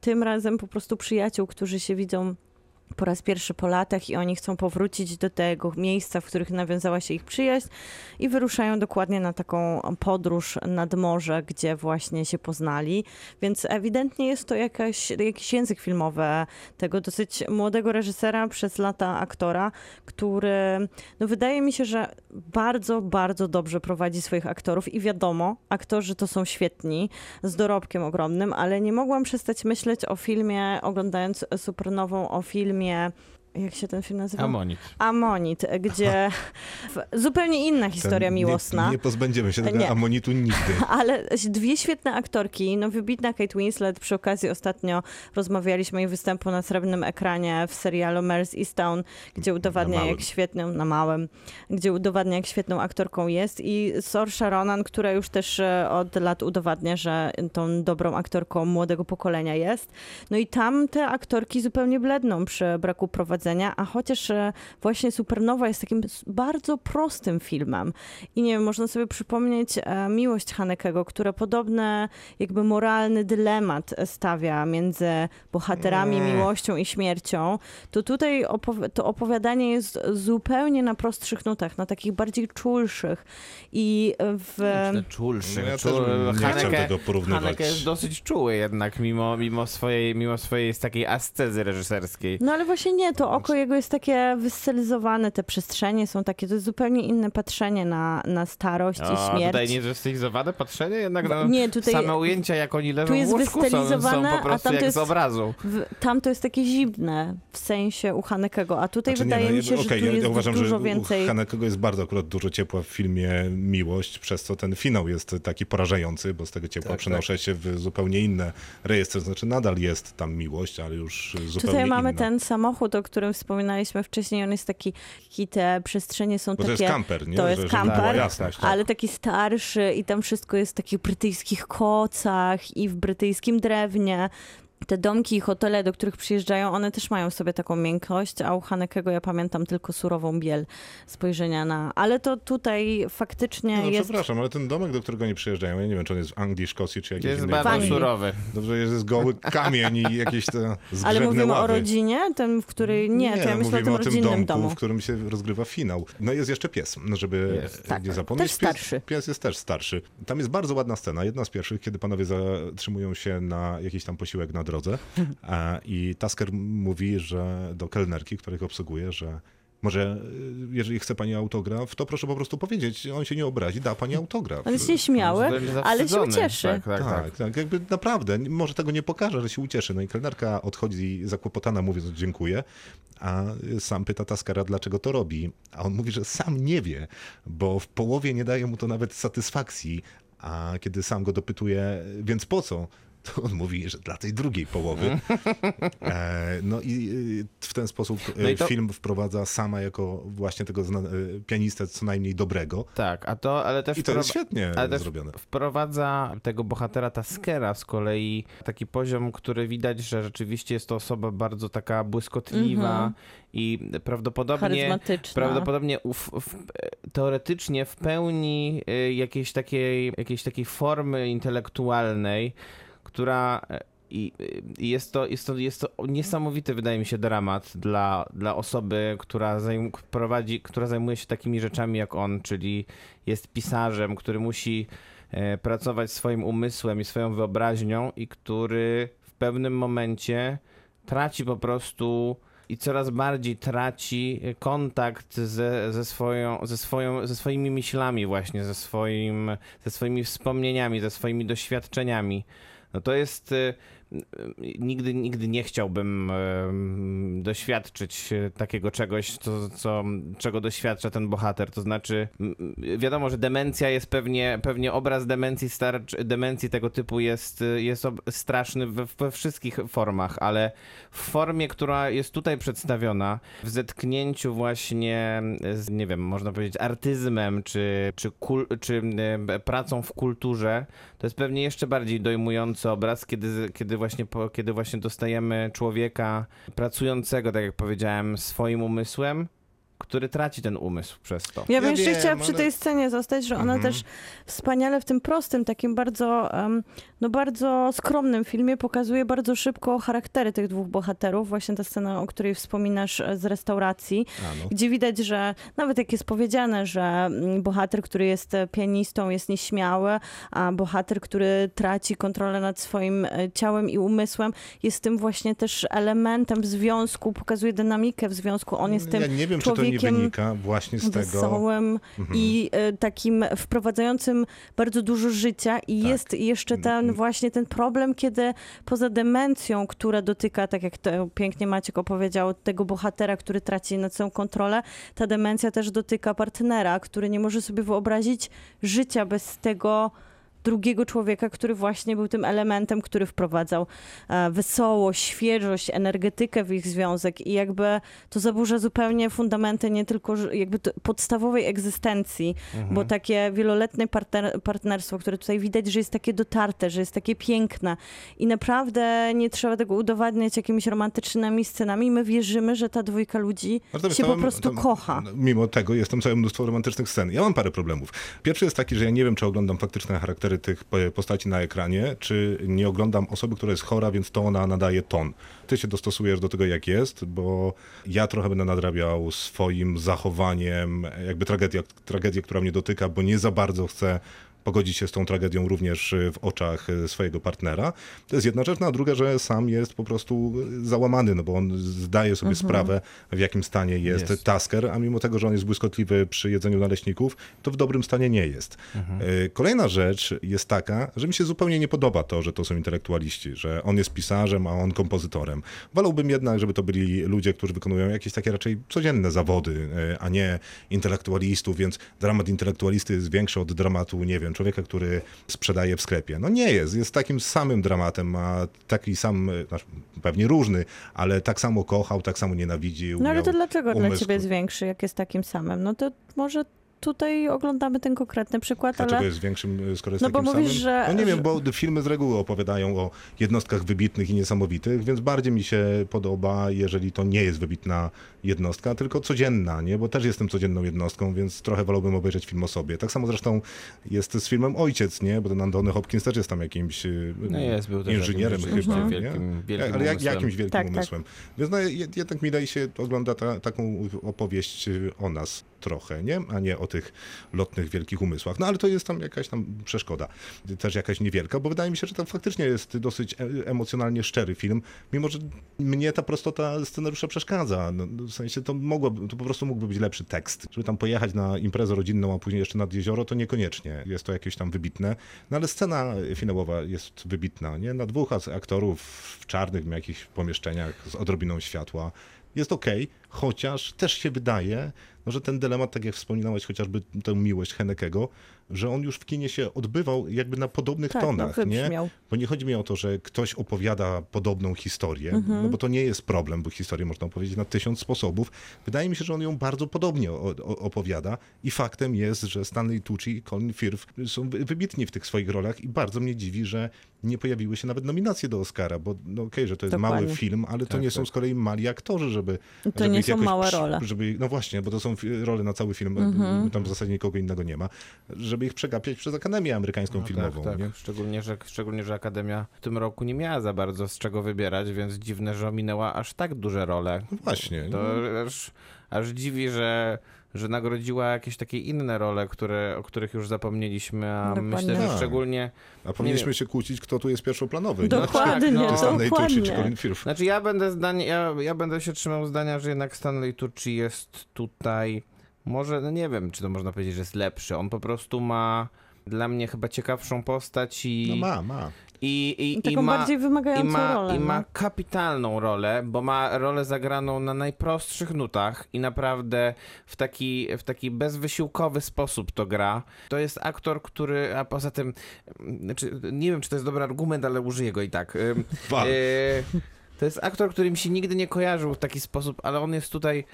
Tym razem po prostu przyjaciół, którzy się widzą po raz pierwszy po latach i oni chcą powrócić do tego miejsca, w których nawiązała się ich przyjaźń i wyruszają dokładnie na taką podróż nad morze, gdzie właśnie się poznali. Więc ewidentnie jest to jakaś, jakiś język filmowy tego dosyć młodego reżysera, przez lata aktora, który no wydaje mi się, że bardzo, bardzo dobrze prowadzi swoich aktorów i wiadomo, aktorzy to są świetni, z dorobkiem ogromnym, ale nie mogłam przestać myśleć o filmie, oglądając Supernową, o filmie Yeah. Jak się ten film nazywa? Amonit. Amonit, gdzie zupełnie inna historia Ten- miłosna. Nie, nie pozbędziemy się tego Nie. amonitu nigdy. Ale dwie świetne aktorki, no wybitna Kate Winslet, przy okazji ostatnio rozmawialiśmy jej występu na srebrnym ekranie w serialu Mare's Easttown, gdzie udowadnia jak świetną, na małym, gdzie udowadnia jak świetną aktorką jest i Saoirse Ronan, która już też e, od lat udowadnia, że tą dobrą aktorką młodego pokolenia jest. No i tam te aktorki zupełnie bledną przy braku prowadzenia, a chociaż e, właśnie Supernowa jest takim bardzo prostym filmem i nie wiem, można sobie przypomnieć e, Miłość Hanekego, która podobny jakby moralny dylemat stawia między bohaterami, Nie. miłością i śmiercią, to tutaj opowi- to opowiadanie jest zupełnie na prostszych nutach, na takich bardziej czulszych i w... Myślę, czulszy. No ja nie chciał Haneke- tego porównywać. Haneke jest dosyć czuły jednak, mimo, mimo, swojej, mimo swojej takiej ascezy reżyserskiej. No ale właśnie nie, to oko jego jest takie wystylizowane, te przestrzenie są takie, to jest zupełnie inne patrzenie na, na starość O, i śmierć. tutaj nie wystylizowane patrzenie, jednak no, Nie, tutaj- same ujęcia jak oni leżą tu jest w łóżku są, są po prostu tam to jak jest- z obrazu. W, tam to jest takie zimne, w sensie u Hanekego, a tutaj Znaczy nie, wydaje no, mi się, okej, że tu ja, jest ja uważam, dużo że więcej... u Hanekego jest bardzo akurat dużo ciepła w filmie Miłość, przez co ten finał jest taki porażający, bo z tego ciepła Tak, przenoszę się w zupełnie inne rejestry, znaczy nadal jest tam miłość, ale już zupełnie Tutaj mamy inna. ten samochód, o którym wspominaliśmy wcześniej, on jest taki, taki te przestrzenie są Bo to takie... jest kamper, nie? to jest Że- kamper, jasność. Ale taki starszy i tam wszystko jest w takich brytyjskich kocach i w brytyjskim drewnie. Te domki i hotele, do których przyjeżdżają, one też mają w sobie taką miękkość, a u Hanekego ja pamiętam tylko surową biel spojrzenia na... Ale to tutaj faktycznie No, jest... przepraszam, ale ten domek, do którego oni przyjeżdżają, ja nie wiem, czy on jest w Anglii, Szkocji, czy jakiejś Jest bardzo surowy. Dobrze, jest goły kamień i jakieś te Ale mówimy ławy. o rodzinie, ten, w której... Nie, to ja myślę o tym o tym rodzinnym domku, domu. w którym się rozgrywa finał. No jest jeszcze pies, no żeby Jest, nie tak. zapomnieć. Też pies, starszy. Pies jest też starszy. Tam jest bardzo ładna scena, jedna z pierwszych, kiedy panowie zatrzymują się na jakiś tam posiłek na drodze i Tasker mówi, że do kelnerki, których obsługuje, że może y, jeżeli chce pani autograf, to proszę po prostu powiedzieć, on się nie obrazi, da pani autograf. On jest nieśmiały, ale się ucieszy. Tak, tak, tak. Tak, tak, jakby naprawdę, może tego nie pokaże, że się ucieszy. No i kelnerka odchodzi zakłopotana, mówiąc dziękuję, a sam pyta Taskara, dlaczego to robi. A on mówi, że sam nie wie, bo w połowie nie daje mu to nawet satysfakcji, A kiedy sam go dopytuje, więc po co? To on mówi, że dla tej drugiej połowy. E, no i y, w ten sposób y, No to- film wprowadza sama jako właśnie tego zna- pianistę co najmniej dobrego. Tak, a to, ale też I to jest wprowa- świetnie ale też zrobione. wprowadza tego bohatera Taskera z kolei taki poziom, który widać, że rzeczywiście jest to osoba bardzo taka błyskotliwa Mhm. i prawdopodobnie. Prawdopodobnie uf, teoretycznie w pełni y, jakiejś takiej, jakiejś takiej formy intelektualnej, która y, i i jest to, jest, to, jest to niesamowity, wydaje mi się, dramat dla, dla osoby, która, zajm, prowadzi, która zajmuje się takimi rzeczami jak on, czyli jest pisarzem, który musi e, pracować swoim umysłem i swoją wyobraźnią i który w pewnym momencie traci po prostu i coraz bardziej traci kontakt ze, ze, swoją, ze, swoją, ze swoimi myślami właśnie, ze, swoim, ze swoimi wspomnieniami, ze swoimi doświadczeniami. No to jest... y, y, Nigdy, nigdy nie chciałbym doświadczyć e, takiego czegoś, co, co, czego doświadcza ten bohater. To znaczy, wiadomo, że demencja jest pewnie, pewnie obraz demencji, starcz, demencji tego typu jest, y, jest straszny we, we wszystkich formach, ale w formie, która jest tutaj przedstawiona, w zetknięciu właśnie z, nie wiem, można powiedzieć, artyzmem, czy, czy, kul, czy pracą w kulturze, to jest pewnie jeszcze bardziej dojmujący obraz, kiedy, kiedy, właśnie, po, kiedy właśnie dostajemy człowieka pracującego, tak jak powiedziałem, swoim umysłem, który traci ten umysł przez to. Ja bym Ja jeszcze wiem, chciała przy ale- tej scenie zostać, że ona Mhm. też wspaniale w tym prostym, takim bardzo, em, no bardzo skromnym filmie pokazuje bardzo szybko charaktery tych dwóch bohaterów. Właśnie ta scena, o której wspominasz e, z restauracji, no. gdzie widać, że nawet jak jest powiedziane, że mm, bohater, który jest e, pianistą jest nieśmiały, a bohater, który traci kontrolę nad swoim e, ciałem i umysłem jest tym właśnie też elementem w związku, pokazuje dynamikę w związku. On jest tym Ja nie wiem, czy nie człowiekiem wynika właśnie z tego. wesołym Mhm. i e, takim wprowadzającym bardzo dużo życia i Tak. jest jeszcze ten Mhm. właśnie ten problem, kiedy poza demencją, która dotyka, tak jak to pięknie Maciek opowiedział, tego bohatera, który traci nad sobą kontrolę, ta demencja też dotyka partnera, który nie może sobie wyobrazić życia bez tego drugiego człowieka, który właśnie był tym elementem, który wprowadzał e, wesołość, świeżość, energetykę w ich związek i jakby to zaburza zupełnie fundamenty nie tylko jakby podstawowej egzystencji, bo takie wieloletnie partner, partnerstwo, które tutaj widać, że jest takie dotarte, że jest takie piękne i naprawdę nie trzeba tego udowadniać jakimiś romantycznymi scenami. My wierzymy, że ta dwójka ludzi się po prostu tam- kocha. Mimo tego jest tam całe mnóstwo romantycznych scen. Ja mam parę problemów. Pierwszy jest taki, że ja nie wiem, czy oglądam faktyczne charaktery tych po- postaci na ekranie, czy nie oglądam osoby, która jest chora, więc to ona nadaje ton. Ty się dostosujesz do tego, jak jest, bo ja trochę będę nadrabiał swoim zachowaniem, jakby tragedia, tragedię, która mnie dotyka, bo nie za bardzo chcę pogodzić się z tą tragedią również y, w oczach y, swojego partnera. To jest jedna rzecz, no a druga, że sam jest po prostu załamany, no bo on zdaje sobie sprawę, w jakim stanie jest, Jest. Tasker, a mimo tego, że on jest błyskotliwy przy jedzeniu naleśników, to w dobrym stanie nie jest. Y, Kolejna rzecz jest taka, że mi się zupełnie nie podoba to, że to są intelektualiści, że on jest pisarzem, a on kompozytorem. Wolałbym jednak, żeby to byli ludzie, którzy wykonują jakieś takie raczej codzienne zawody, a nie intelektualistów, więc dramat intelektualisty jest większy od dramatu, nie wiem, człowieka, który sprzedaje w sklepie. No nie jest, jest takim samym dramatem, ma taki sam, znaczy, pewnie różny, ale tak samo kochał, tak samo nienawidził. No ale to dlaczego dla ciebie jest większy, jak jest takim samym? No to może tutaj oglądamy ten konkretny przykład, Dlaczego ale jest większym, y, skoro jest No bo takim mówisz, samym? że- No nie wiem, bo filmy z reguły opowiadają o jednostkach wybitnych i niesamowitych, więc bardziej mi się podoba, jeżeli to nie jest wybitna jednostka, tylko codzienna, nie? Bo też jestem codzienną jednostką, więc trochę wolałbym obejrzeć film o sobie. Tak samo zresztą jest z filmem Ojciec, nie? Bo ten Antony Hopkins też jest tam jakimś y, No jest, był inżynierem jakimś chyba, wielkim- wielkim Ale jak, jakimś wielkim Tak, tak. umysłem. Więc no, jed- jednak mi daje się, ogląda ta, taką opowieść y, o nas trochę, nie? A nie o tych lotnych, wielkich umysłach. No ale to jest tam jakaś tam przeszkoda. Też jakaś niewielka, bo wydaje mi się, że to faktycznie jest dosyć e- emocjonalnie szczery film, mimo że mnie ta prostota scenariusza przeszkadza. No, w sensie to mogłoby, to po prostu mógłby być lepszy tekst. Żeby tam pojechać na imprezę rodzinną, a później jeszcze nad jezioro, to niekoniecznie. Jest to jakieś tam wybitne. No ale scena finałowa jest wybitna, nie? Na dwóch ak- aktorów w czarnych jakichś pomieszczeniach z odrobiną światła jest okej, chociaż też się wydaje, może ten dylemat, tak jak wspominałeś, chociażby tę miłość Henekego, że on już w kinie się odbywał jakby na podobnych Tak, no, tonach, nie? wybrzmiał. Bo nie chodzi mi o to, że ktoś opowiada podobną historię, Mhm. no bo to nie jest problem, bo historię można opowiedzieć na tysiąc sposobów. Wydaje mi się, że on ją bardzo podobnie o, o, opowiada i faktem jest, że Stanley Tucci i Colin Firth są wy- wybitni w tych swoich rolach i bardzo mnie dziwi, że nie pojawiły się nawet nominacje do Oscara, bo no okej, że to jest Dokładnie. mały film, ale to nie są z kolei mali aktorzy, żeby To żeby nie ich są jakoś małe role. Żeby, no właśnie, bo to są role na cały film, Mhm. tam w zasadzie nikogo innego nie ma, żeby ich przegapiać przez Akademię Amerykańską Filmową. tak, Nie? tak. Szczególnie, że, szczególnie, że Akademia w tym roku nie miała za bardzo z czego wybierać, więc dziwne, że ominęła aż tak duże role. No właśnie. To aż, aż dziwi, że, że nagrodziła jakieś takie inne role, które, o których już zapomnieliśmy, a Dokładnie. myślę, że Tak. szczególnie... A powinniśmy się kłócić, kto tu jest pierwszoplanowy. nie? Dokładnie, no. Czy Stanley Tucci, czy. Colin Firth. Znaczy ja będę zdanie, ja, ja będę się trzymał zdania, że jednak Stanley Tucci jest tutaj, może, no nie wiem, czy to można powiedzieć, że jest lepszy. On po prostu ma dla mnie chyba ciekawszą postać i... No ma, ma. I, i, i Taką ma, bardziej wymagającą i ma, rolę. I ma no. kapitalną rolę, bo ma rolę zagraną na najprostszych nutach i naprawdę w taki, w taki bezwysiłkowy sposób to gra. To jest aktor, który, a poza tym, znaczy, nie wiem, czy to jest dobry argument, ale użyję go i tak. E, to jest aktor, który mi się nigdy nie kojarzył w taki sposób, ale on jest tutaj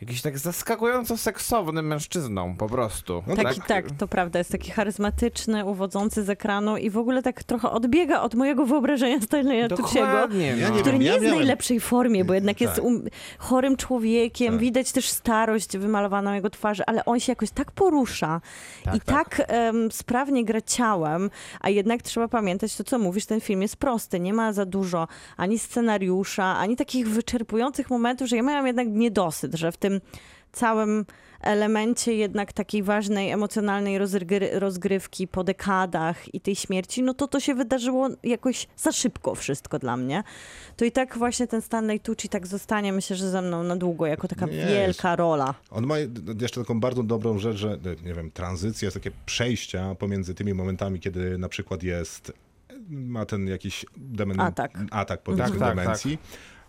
jakiś tak zaskakująco seksownym mężczyzną, po prostu. No Taki, tak, to prawda, jest taki charyzmatyczny, uwodzący z ekranu i w ogóle tak trochę odbiega od mojego wyobrażenia Stanleya Tucci'ego. No. który nie jest w najlepszej formie, bo jednak jest Tak. um, chorym człowiekiem, Tak. widać też starość wymalowaną jego twarzy, ale on się jakoś tak porusza Tak, i tak, em, sprawnie gra ciałem, a jednak trzeba pamiętać to, co mówisz, ten film jest prosty, nie ma za dużo ani scenariusza, ani takich wyczerpujących momentów, że ja miałam jednak niedosyt, że w tym całym elemencie jednak takiej ważnej, emocjonalnej rozgry- rozgrywki po dekadach i tej śmierci, no to to się wydarzyło jakoś za szybko wszystko dla mnie. To i tak właśnie ten Stanley Tucci tak zostanie, myślę, że ze mną na długo, jako taka Nie, wielka rola. On ma jeszcze taką bardzo dobrą rzecz, że nie wiem, tranzycja, jest takie przejścia pomiędzy tymi momentami, kiedy na przykład jest, ma ten jakiś demen, Atak. atak powiedzmy Tak, tak, demencji.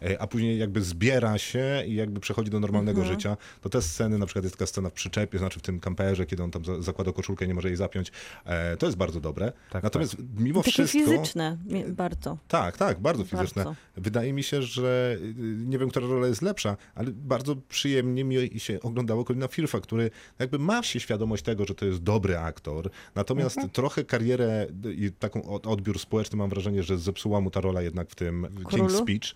E, A później jakby zbiera się i jakby przechodzi do normalnego Mhm. życia, to te sceny, na przykład jest taka scena w przyczepie, znaczy w tym kamperze, kiedy on tam za- zakłada koszulkę i nie może jej zapiąć, e, to jest bardzo dobre. Tak, Natomiast mimo Takie wszystko... fizyczne bardzo. Tak, tak, bardzo fizyczne. Bardzo. Wydaje mi się, że y, nie wiem, która rola jest lepsza, ale bardzo przyjemnie mi się oglądało Colina Firtha, który jakby ma się świadomość tego, że to jest dobry aktor, natomiast Mhm. trochę karierę i taką od- odbiór społeczny mam wrażenie, że zepsuła mu ta rola jednak w tym Królu? King's Speech.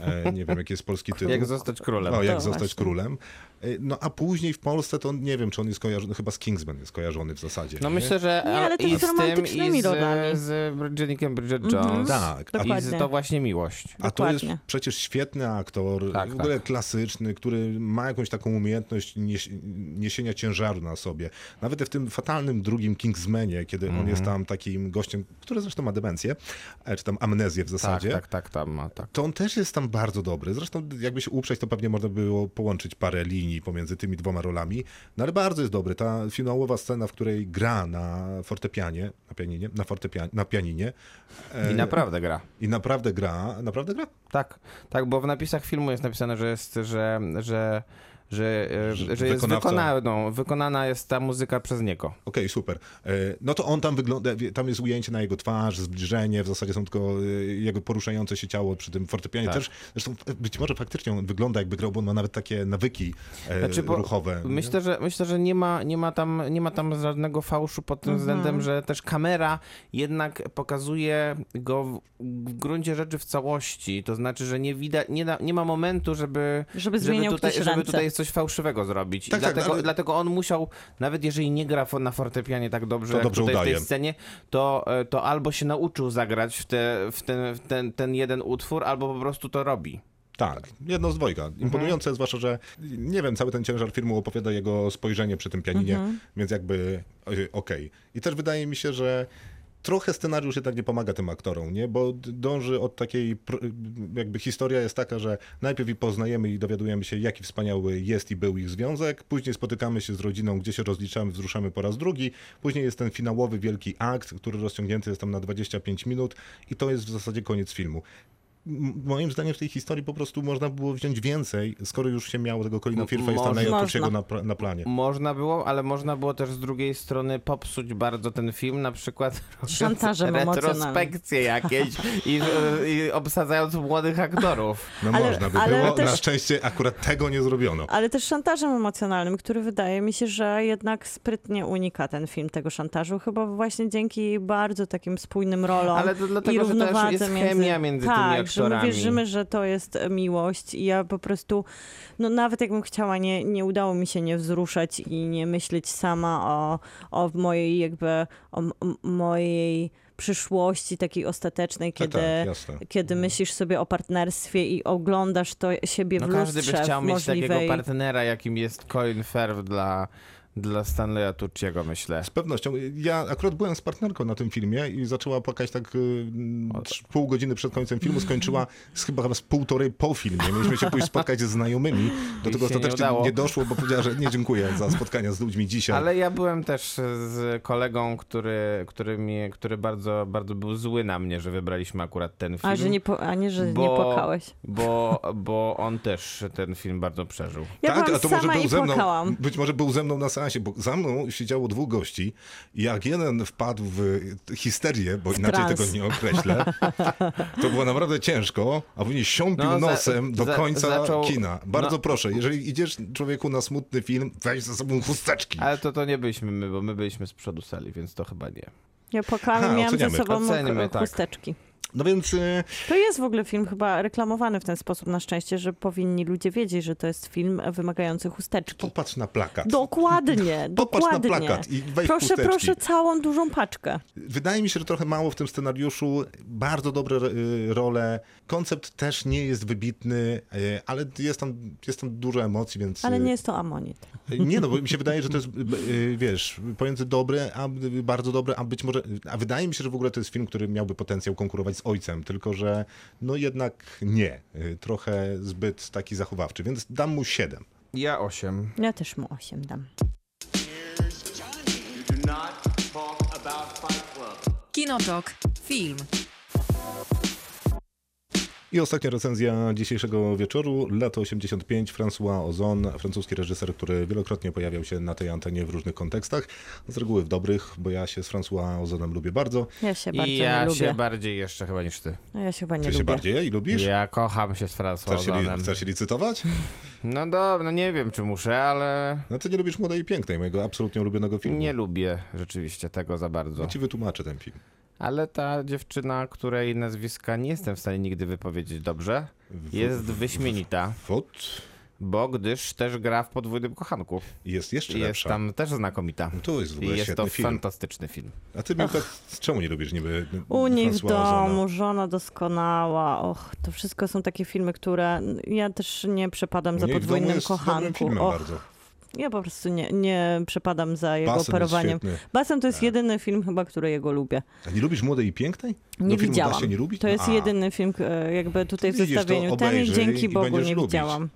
E, nie wiem, jaki jest polski tytuł. Jak zostać królem. O, jak To zostać właśnie. królem. E, No a później w Polsce to nie wiem, czy on jest kojarzony, chyba z Kingsman jest kojarzony w zasadzie. No nie? myślę, że Nie, ale i z z tym, i z, z Bridget Mhm. Jones. Tak, a I Dokładnie. z, to właśnie miłość. A to jest Dokładnie. przecież świetny aktor, Tak, w ogóle tak. klasyczny, który ma jakąś taką umiejętność nieś, niesienia ciężaru na sobie. Nawet w tym fatalnym drugim Kingsmanie, kiedy on Mhm. jest tam takim gościem, który zresztą ma demencję, e, czy tam amnezję w Tak, zasadzie. tak, tak, tam ma, tak. To on też jest tam bardzo dobry. Zresztą, jakby się uprzeć, to pewnie można było połączyć parę linii pomiędzy tymi dwoma rolami. No ale bardzo jest dobry. Ta finałowa scena, w której gra na fortepianie, na pianinie, na fortepianie, na pianinie. e, I naprawdę gra. I naprawdę gra, naprawdę gra? Tak, tak, bo w napisach filmu jest napisane, że jest, że, że, że, e, Że że jest wykonaną, wykonana jest ta muzyka przez niego. Okej, super. E, No to on tam wygląda, tam jest ujęcie na jego twarz, zbliżenie, w zasadzie są tylko e, jego poruszające się ciało przy tym fortepianie Tak. też. Zresztą być może faktycznie on wygląda jakby grał, bo on ma nawet takie nawyki Znaczy, ruchowe. nie? Myślę, że, myślę, że nie, ma, nie, ma tam, nie ma tam żadnego fałszu pod tym względem, że też kamera jednak pokazuje go w, w gruncie rzeczy w całości. To znaczy, że nie widać, nie, da, nie ma momentu, żeby, Żeby zmieniał tutaj, żeby tutaj coś fałszywego zrobić. Tak, tak, dlatego, ale- dlatego on musiał, nawet jeżeli nie gra na fortepianie tak dobrze, To jak dobrze tutaj w udaje. tej scenie, to, e, to albo się nauczył zagrać w, te, w, ten, w ten, ten jeden utwór, albo po prostu to robi. Tak, jedno z dwojga. Mhm. Imponujące, zwłaszcza, że nie wiem, cały ten ciężar filmu opowiada jego spojrzenie przy tym pianinie, Mhm. więc jakby y, okej. I też wydaje mi się, że trochę scenariusz jednak nie pomaga tym aktorom, nie? Bo dąży od takiej, jakby historia jest taka, że najpierw ich poznajemy i dowiadujemy się, jaki wspaniały jest i był ich związek, później spotykamy się z rodziną, gdzie się rozliczamy, wzruszamy po raz drugi, później jest ten finałowy wielki akt, który rozciągnięty jest tam na 25 minut i to jest w zasadzie koniec filmu. Moim zdaniem w tej historii po prostu można było wziąć więcej, skoro już się miało tego Colina Można. Tucci'ego na, na planie. Można było, ale można było też z drugiej strony popsuć bardzo ten film, na przykład Szantażem retrospekcje jakieś i, i obsadzając młodych aktorów. No Ale- można by było, też- na szczęście akurat tego nie zrobiono. Ale też szantażem emocjonalnym, który wydaje mi się, że jednak sprytnie unika ten film tego szantażu. Chyba właśnie dzięki bardzo takim spójnym rolom Ale to i dlatego, że też równowadze jest między... chemia między tak, tymi że my wierzymy, że to jest miłość i ja po prostu, no nawet jakbym chciała, nie, nie udało mi się nie wzruszać i nie myśleć sama o, o mojej jakby, o m- mojej przyszłości takiej ostatecznej, Tak, kiedy... tak. Kiedy myślisz sobie o partnerstwie i oglądasz to siebie No w każdy lustrze by chciał mieć możliwej... takiego partnera, jakim jest Colin Firth dla, dla Stanleya Tucci'ego, myślę. Z pewnością. Ja akurat byłem z partnerką na tym filmie i zaczęła płakać tak y, pół godziny przed końcem filmu. Skończyła z chyba z półtorej po filmie. Mieliśmy się pójść spotkać ze znajomymi. Do I tego nie ostatecznie udało. nie, doszło, bo powiedziała, że nie dziękuję za spotkania z ludźmi dzisiaj. Ale ja byłem też z kolegą, który, który, mi, który bardzo, bardzo był zły na mnie, że wybraliśmy akurat ten film. A, że nie, po, a nie, że nie Bo- płakałeś. Bo, bo on też ten film bardzo przeżył. Ja tak, byłam a to może był i ze mną. Być może był ze mną na seansie, bo za mną siedziało dwóch gości. i Jak jeden wpadł w histerię, bo inaczej trans. tego nie określę, to było naprawdę ciężko, a później siąpił No, za- nosem do za- końca zaczął- kina. Bardzo no. proszę, jeżeli idziesz człowieku na smutny film, weź ze sobą chusteczki. Ale to, to nie byliśmy my, bo my byliśmy z przodu sali, więc to chyba nie. Ja i miałam ze oceniamy. sobą Oceńmy, k- tak. No więc y, To jest w ogóle film chyba reklamowany w ten sposób na szczęście, że powinni ludzie wiedzieć, że to jest film wymagający chusteczki. popatrz na plakat. Dokładnie, Popatrz na dokładnie. plakat i weź Proszę, chusteczki. proszę, całą dużą paczkę. Wydaje mi się, że trochę mało w tym scenariuszu. Bardzo dobre y, role. Koncept też nie jest wybitny, y, ale jest tam, jest tam dużo emocji, więc... Ale nie jest to amonit. Nie, no bo mi się wydaje, że to jest, wiesz, pomiędzy dobre, a bardzo dobre, a być może... A wydaje mi się, że w ogóle to jest film, który miałby potencjał konkurować z Ojcem, tylko że no jednak nie. Trochę zbyt taki zachowawczy, więc dam mu 7. Ja osiem. Ja też mu 8 dam. Kinotok. Film. I ostatnia recenzja dzisiejszego wieczoru. Lato 85, François Ozon, francuski reżyser, który wielokrotnie pojawiał się na tej antenie w różnych kontekstach. Z reguły w dobrych, bo ja się z François Ozonem lubię bardzo. Ja się bardzo I ja nie się lubię. bardziej jeszcze chyba niż ty. No ja się chyba nie Ty się lubię. bardziej jej lubisz? Ja kocham się z Chcesz się, Françoisem. li- chcesz się licytować? No dobra, no nie wiem czy muszę, ale No ty nie lubisz Młodej i Pięknej, mojego absolutnie ulubionego filmu. nie lubię rzeczywiście tego za bardzo. Ja ci wytłumaczę ten film. Ale ta dziewczyna, której nazwiska nie jestem w stanie nigdy wypowiedzieć dobrze, jest wyśmienita, Wod bo gdyż też gra w podwójnym kochanku. jest jeszcze I jest lepsza. tam też znakomita. No to jest w I ogóle jest świetny to film. fantastyczny film. A ty, Miłka, czemu nie lubisz niby U nich w domu, żona doskonała. Och, to wszystko są takie filmy, które ja też nie przepadam za podwójnym jest kochanku. filmem Och, bardzo. Ja po prostu nie, nie przepadam za jego Basen jest operowaniem. świetny. Basen to jest jedyny film chyba, który jego lubię. A nie lubisz Młodej i Pięknej? Nie Do widziałam. Nie lubić? To jest A. jedyny film e, jakby tutaj w to zestawieniu. Ten dzięki Bogu nie lubić. widziałam.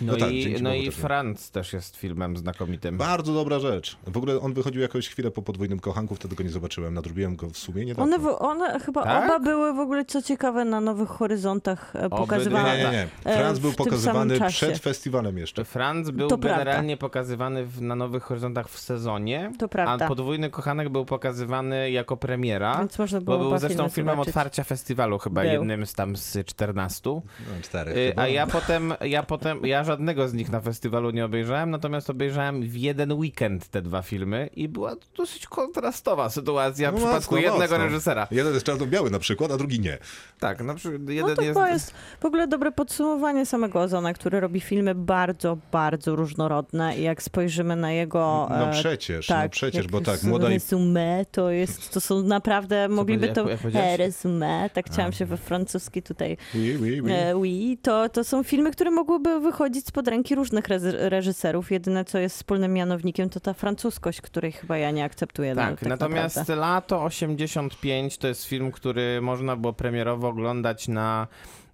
No, No tak, i, no i też nie. Franz też jest filmem znakomitym. Bardzo dobra rzecz. W ogóle on wychodził jakoś chwilę po podwójnym kochanku, wtedy go nie zobaczyłem. Nadrobiłem go w sumie niedawno. One, w- one chyba Tak? oba były w ogóle, co ciekawe, na Nowych Horyzontach e, Nie, pokazywane. nie, nie. nie. e, Franz był pokazywany przed festiwalem jeszcze. Franz był To prawda. generalnie pokazywany w, na Nowych Horyzontach w sezonie, To prawda. a Podwójny Kochanek był pokazywany jako premiera, Więc można było bo był zresztą filmem zobaczyć. otwarcia festiwalu, chyba Był. jednym z tam z 14. No, cztery Y. A ja potem, ja potem, ja żadnego z nich na festiwalu nie obejrzałem, natomiast obejrzałem w jeden weekend te dwa filmy i była to dosyć kontrastowa sytuacja w No przypadku mocno, jednego mocno. reżysera. Jeden jest czarno-biały na przykład, a drugi nie. Tak, na przykład No jeden to jest... jest w ogóle dobre podsumowanie samego Ozona, który robi filmy bardzo, bardzo różnorodne i jak spojrzymy na jego... No e, przecież, no przecież, jak bo tak, młoda Resume to jest, to są naprawdę, mogliby jak- to... jak? E, resume, tak chciałam się we francuski tutaj Oui, oui, oui. E, oui, to, to są filmy, które mogłyby wychodzić spod ręki różnych reżyserów. Jedyne, co jest wspólnym mianownikiem, to ta francuskość, której chyba ja nie akceptuję. no, Tak, natomiast naprawdę. Lato 85 to jest film, który można było premierowo oglądać na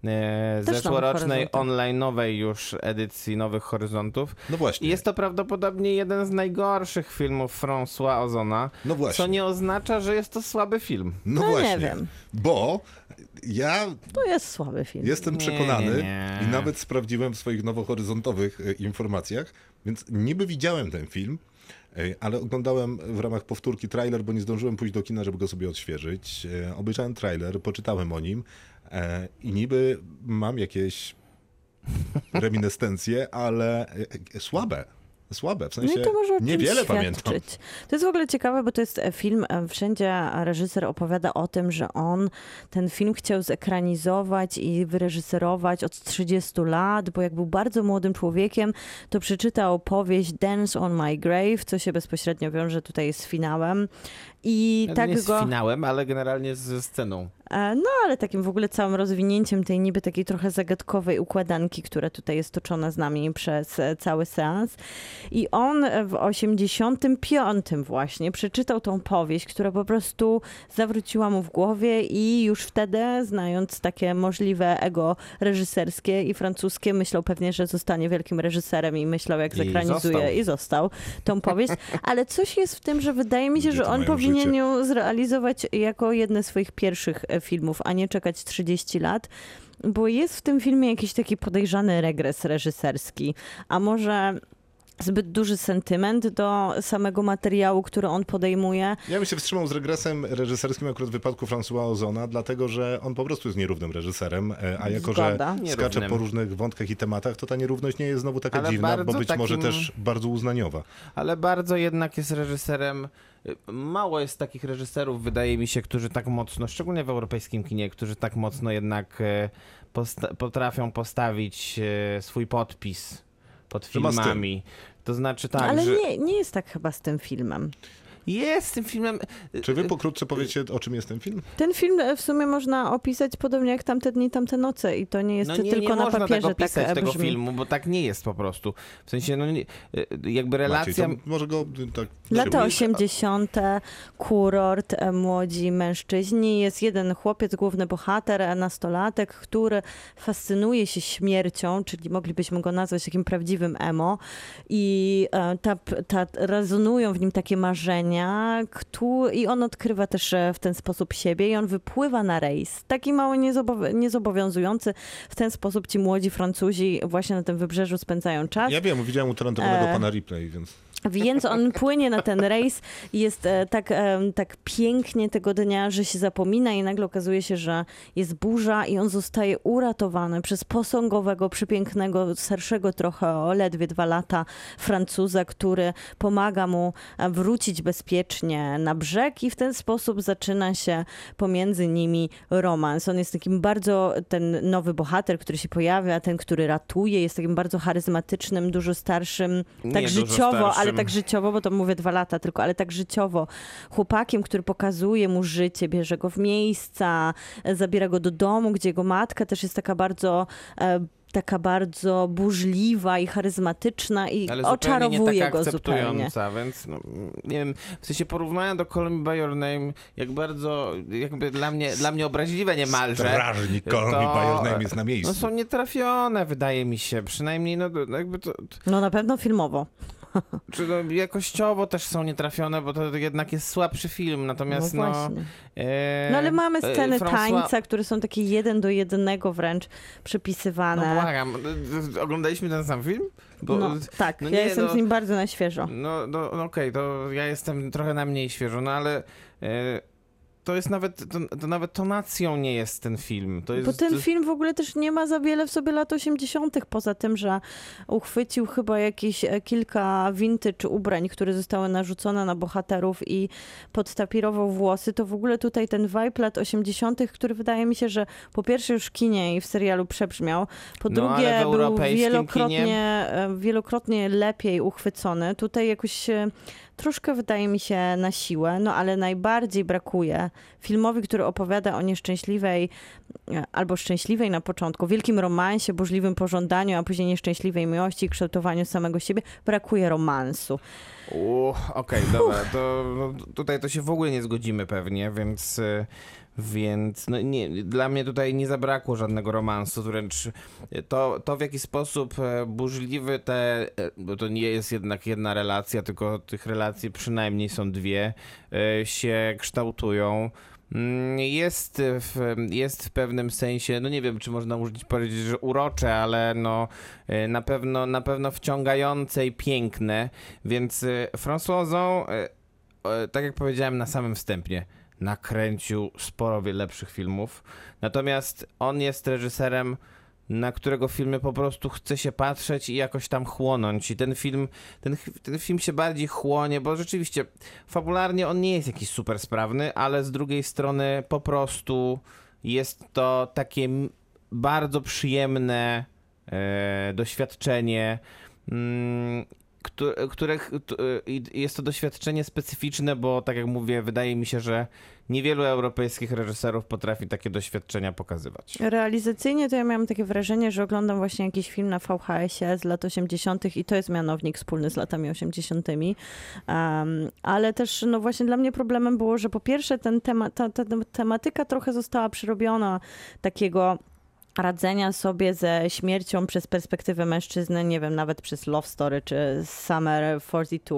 e, zeszłorocznej online'owej już edycji Nowych Horyzontów. No właśnie. I jest to prawdopodobnie jeden z najgorszych filmów François Ozona, No właśnie. co nie oznacza, że jest to słaby film. No, No nie właśnie. wiem. Bo ja To jest słaby film. Jestem przekonany nie, nie. i nawet sprawdziłem w swoich nowohoryzontowych e, informacjach, więc niby widziałem ten film, e, ale oglądałem w ramach powtórki trailer, bo nie zdążyłem pójść do kina, żeby go sobie odświeżyć. E, Obejrzałem trailer, poczytałem o nim i niby mam jakieś reminiscencje, ale słabe. Słabe, w No sensie i to może niewiele pamiętam. To jest w ogóle ciekawe, bo to jest e, film, e, wszędzie reżyser opowiada o tym, że on ten film chciał zekranizować i wyreżyserować od 30 lat, bo jak był bardzo młodym człowiekiem, to przeczytał powieść Dance on My Grave, co się bezpośrednio wiąże tutaj z finałem. I nie tak z go... finałem, ale generalnie ze sceną. E, No, ale takim w ogóle całym rozwinięciem tej niby takiej trochę zagadkowej układanki, która tutaj jest toczona z nami przez e, cały seans. I on w 85 właśnie przeczytał tą powieść, która po prostu zawróciła mu w głowie i już wtedy, znając takie możliwe ego reżyserskie i francuskie, myślał pewnie, że zostanie wielkim reżyserem i myślał, jak I zekranizuje został. i został tą powieść. Ale coś jest w tym, że wydaje mi się, że on powinien życie. ją zrealizować jako jedne z swoich pierwszych e, filmów, a nie czekać 30 lat. Bo jest w tym filmie jakiś taki podejrzany regres reżyserski, a może zbyt duży sentyment do samego materiału, który on podejmuje. Ja bym się wstrzymał z regresem reżyserskim akurat w wypadku François Ozona, dlatego że on po prostu jest nierównym reżyserem, e, a jako, Zgoda. że skacze Nierównym. po różnych wątkach i tematach, to ta nierówność nie jest znowu taka Ale dziwna, bo być może takim- też bardzo uznaniowa. Ale bardzo jednak jest reżyserem. Mało jest takich reżyserów, wydaje mi się, którzy tak mocno, szczególnie w europejskim kinie, którzy tak mocno jednak e, posta- potrafią postawić e, swój podpis pod filmami. To znaczy tak, Ale że nie, nie jest tak chyba z tym filmem. Jest tym filmem. y, Czy wy pokrótce powiecie, o czym jest ten film? Ten film e, w sumie można opisać podobnie jak tamte dni, tamte noce i to nie jest No nie, tylko nie na można papierze tak tak, opisać e, tego brzmi. filmu, bo tak nie jest po prostu. W sensie, no nie, y, jakby Maciej, relacja... to może go y, tak... Lata przybliż. 80., kurort, e, młodzi mężczyźni. Jest jeden chłopiec, główny bohater, e, nastolatek, który fascynuje się śmiercią, czyli moglibyśmy go nazwać takim prawdziwym emo. I e, ta, ta, rezonują w nim takie marzenia, i on odkrywa też e, w ten sposób siebie i on wypływa na rejs. Taki mało niezobow- niezobowiązujący. W ten sposób ci młodzi Francuzi właśnie na tym wybrzeżu spędzają czas. Ja wiem, widziałem utalentowanego E. pana Ripley, więc... Więc on płynie na ten rejs i jest e, tak, e, tak pięknie tego dnia, że się zapomina i nagle okazuje się, że jest burza i on zostaje uratowany przez posągowego, przepięknego, starszego trochę o ledwie dwa lata Francuza, który pomaga mu e, wrócić bezpiecznie na brzeg i w ten sposób zaczyna się pomiędzy nimi romans. On jest takim bardzo, ten nowy bohater, który się pojawia, ten, który ratuje, jest takim bardzo charyzmatycznym, dużo starszym, tak Nie życiowo, ale. Tak życiowo, bo to mówię dwa lata tylko, ale tak życiowo. Chłopakiem, który pokazuje mu życie, bierze go w miejsca, e, zabiera go do domu, gdzie jego matka też jest taka bardzo... E, taka bardzo burzliwa i charyzmatyczna i Ale oczarowuje nie taka go zupełnie. więc no, nie wiem, w sensie porównania do Call Me By Your Name, jak bardzo, jakby dla mnie, dla mnie obraźliwe niemalże. Strażnik Call Me to- By Your Name jest na miejscu. No są nietrafione, wydaje mi się, przynajmniej no, no jakby to, No na pewno filmowo. Czy no, jakościowo też są nietrafione, bo to jednak jest słabszy film, natomiast no no... e, No ale mamy e, sceny François- tańca, które są takie jeden do jednego wręcz No przypisywane. błagam, e, oglądaliśmy ten sam film? Bo, No, tak, no ja nie, jestem no- z nim bardzo na świeżo. No, no, no okej, to ja jestem trochę na mniej świeżo, no ale e, to jest nawet, to, to nawet tonacją nie jest ten film. To jest, Bo ten to- film w ogóle też nie ma za wiele w sobie lat 80., poza tym, że uchwycił chyba jakieś e, kilka vintage ubrań, które zostały narzucone na bohaterów i podtapirował włosy, to w ogóle tutaj ten vibe lat 80., który wydaje mi się, że po pierwsze już w kinie i w serialu przebrzmiał, po No, drugie był wielokrotnie, kinie- e, wielokrotnie lepiej uchwycony. Tutaj jakoś troszkę wydaje mi się na siłę, no ale najbardziej brakuje filmowi, który opowiada o nieszczęśliwej e, albo szczęśliwej na początku, wielkim romansie, burzliwym pożądaniu, a później nieszczęśliwej miłości i kształtowaniu samego siebie, brakuje romansu. Okej, dobra, to no, tutaj to się w ogóle nie zgodzimy pewnie, więc, y, więc no nie, dla mnie tutaj nie zabrakło żadnego romansu, wręcz to, to w jaki sposób e, burzliwy te, e, bo to nie jest jednak jedna relacja, tylko tych relacji przynajmniej są dwie, e, się kształtują. Mm, Jest w, jest w pewnym sensie, no nie wiem, czy można użyć powiedzieć, że urocze, ale no e, na pewno, na pewno wciągające i piękne, więc François Ozon, e, e, tak jak powiedziałem na samym wstępie, nakręcił sporo lepszych filmów, natomiast on jest reżyserem, na którego filmy po prostu chce się patrzeć i jakoś tam chłonąć. I ten film, ten, ten film się bardziej chłonie, bo rzeczywiście fabularnie on nie jest jakiś super sprawny, ale z drugiej strony po prostu jest to takie bardzo przyjemne e, doświadczenie. Mm, t- i jest to doświadczenie specyficzne, bo tak jak mówię, wydaje mi się, że niewielu europejskich reżyserów potrafi takie doświadczenia pokazywać. Realizacyjnie to ja miałam takie wrażenie, że oglądam właśnie jakiś film na VHS-ie z lat 80. i to jest mianownik wspólny z latami 80. Um, ale też no właśnie dla mnie problemem było, że po pierwsze ten tema, ta, ta tematyka trochę została przerobiona takiego radzenia sobie ze śmiercią przez perspektywę mężczyzny, nie wiem, nawet przez Love Story czy Summer 42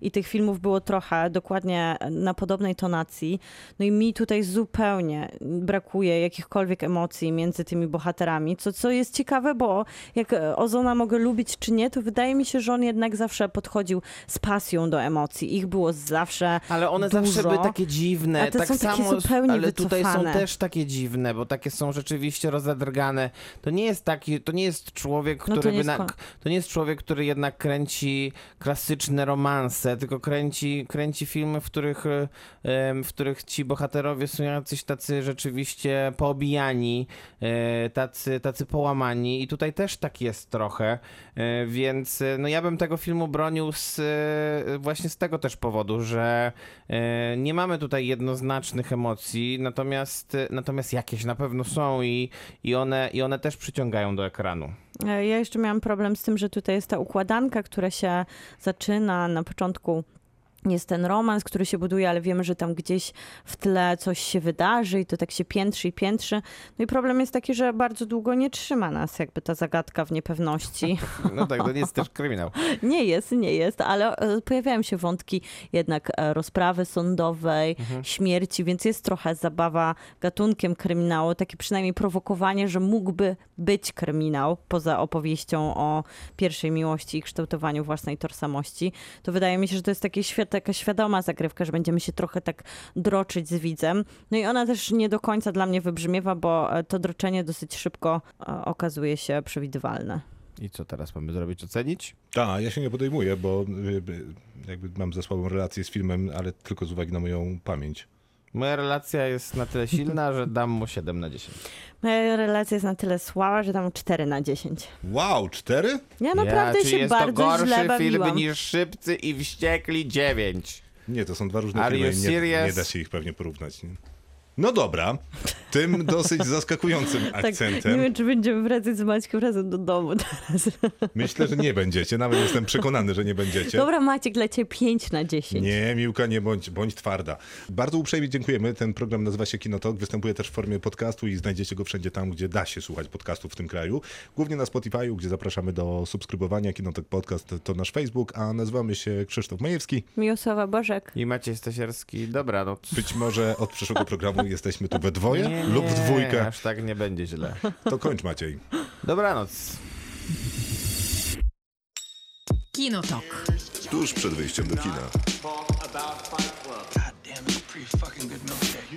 i tych filmów było trochę dokładnie na podobnej tonacji. No i mi tutaj zupełnie brakuje jakichkolwiek emocji między tymi bohaterami, co, co jest ciekawe, bo jak Ozona mogę lubić czy nie, to wydaje mi się, że on jednak zawsze podchodził z pasją do emocji. Ich było zawsze Ale one dużo, zawsze były takie dziwne. a te tak są takie samo, zupełnie ale tutaj są wycofane. też takie dziwne, bo takie są rzeczywiście To nie jest taki, to nie jest człowiek, No to który nie na, to nie jest człowiek, który jednak kręci klasyczne romanse, tylko kręci, kręci filmy, w których, em, w których ci bohaterowie są jacyś tacy rzeczywiście poobijani, e, tacy, tacy połamani. I tutaj też tak jest trochę, e, więc no ja bym tego filmu bronił z, właśnie z tego też powodu, że nie mamy tutaj jednoznacznych emocji, natomiast, natomiast jakieś na pewno są i, i, one, i one też przyciągają do ekranu. E, Ja jeszcze miałam problem z tym, że tutaj jest ta układanka, która się zaczyna na początku. Jest ten romans, który się buduje, ale wiemy, że tam gdzieś w tle coś się wydarzy i to tak się piętrzy i piętrzy. No i problem jest taki, że bardzo długo nie trzyma nas jakby ta zagadka w niepewności. No tak, to nie jest też kryminał. Nie jest, nie jest, ale e, pojawiają się wątki jednak e, rozprawy sądowej, śmierci, więc jest trochę zabawa gatunkiem kryminału, takie przynajmniej prowokowanie, że mógłby być kryminał poza opowieścią o pierwszej miłości i kształtowaniu własnej tożsamości. To wydaje mi się, że to jest takie świat, taka świadoma zagrywka, że będziemy się trochę tak droczyć z widzem. No i ona też nie do końca dla mnie wybrzmiewa, bo e, to droczenie dosyć szybko e, okazuje się przewidywalne. I co teraz mamy zrobić? Ocenić? Tak, ja się nie podejmuję, bo y, jakby mam za słabą relację z filmem, ale tylko z uwagi na moją pamięć. Moja relacja jest na tyle silna, że dam mu 7 na 10. Moja relacja jest na tyle słaba, że dam 4 na 10. Wow, cztery? Ja naprawdę ja, czy się jest bardzo to gorszy źle film bawiłam. niż Szybcy i Wściekli 9. Nie, to są dwa różne Are filmy nie, nie da się ich pewnie porównać. Nie? No dobra, tym dosyć zaskakującym Tak, nie akcentem. wiem, czy będziemy wracać z Maćkiem razem do domu teraz. Myślę, że nie będziecie, nawet jestem przekonany, że nie będziecie. Dobra, Maciek, lecie 5 na 10. Nie, Miłka, nie bądź, bądź twarda. Bardzo uprzejmie dziękujemy. Ten program nazywa się Kinotok. Występuje też w formie podcastu i znajdziecie go wszędzie tam, gdzie da się słuchać podcastów w tym kraju. Głównie na Spotify'u, gdzie zapraszamy do subskrybowania. Kinotok Podcast to nasz Facebook, a nazywamy się Krzysztof Majewski. Miłosława Bożek. I Maciej Stasierski, dobranoc. Być może od przyszłego programu jesteśmy tu we dwoje Nie, lub w dwójkę. Aż tak nie będzie źle. To kończ Maciej. Dobranoc. Kinotok. Tuż przed wyjściem do kina. God damn, it's a pretty fucking good milkshake.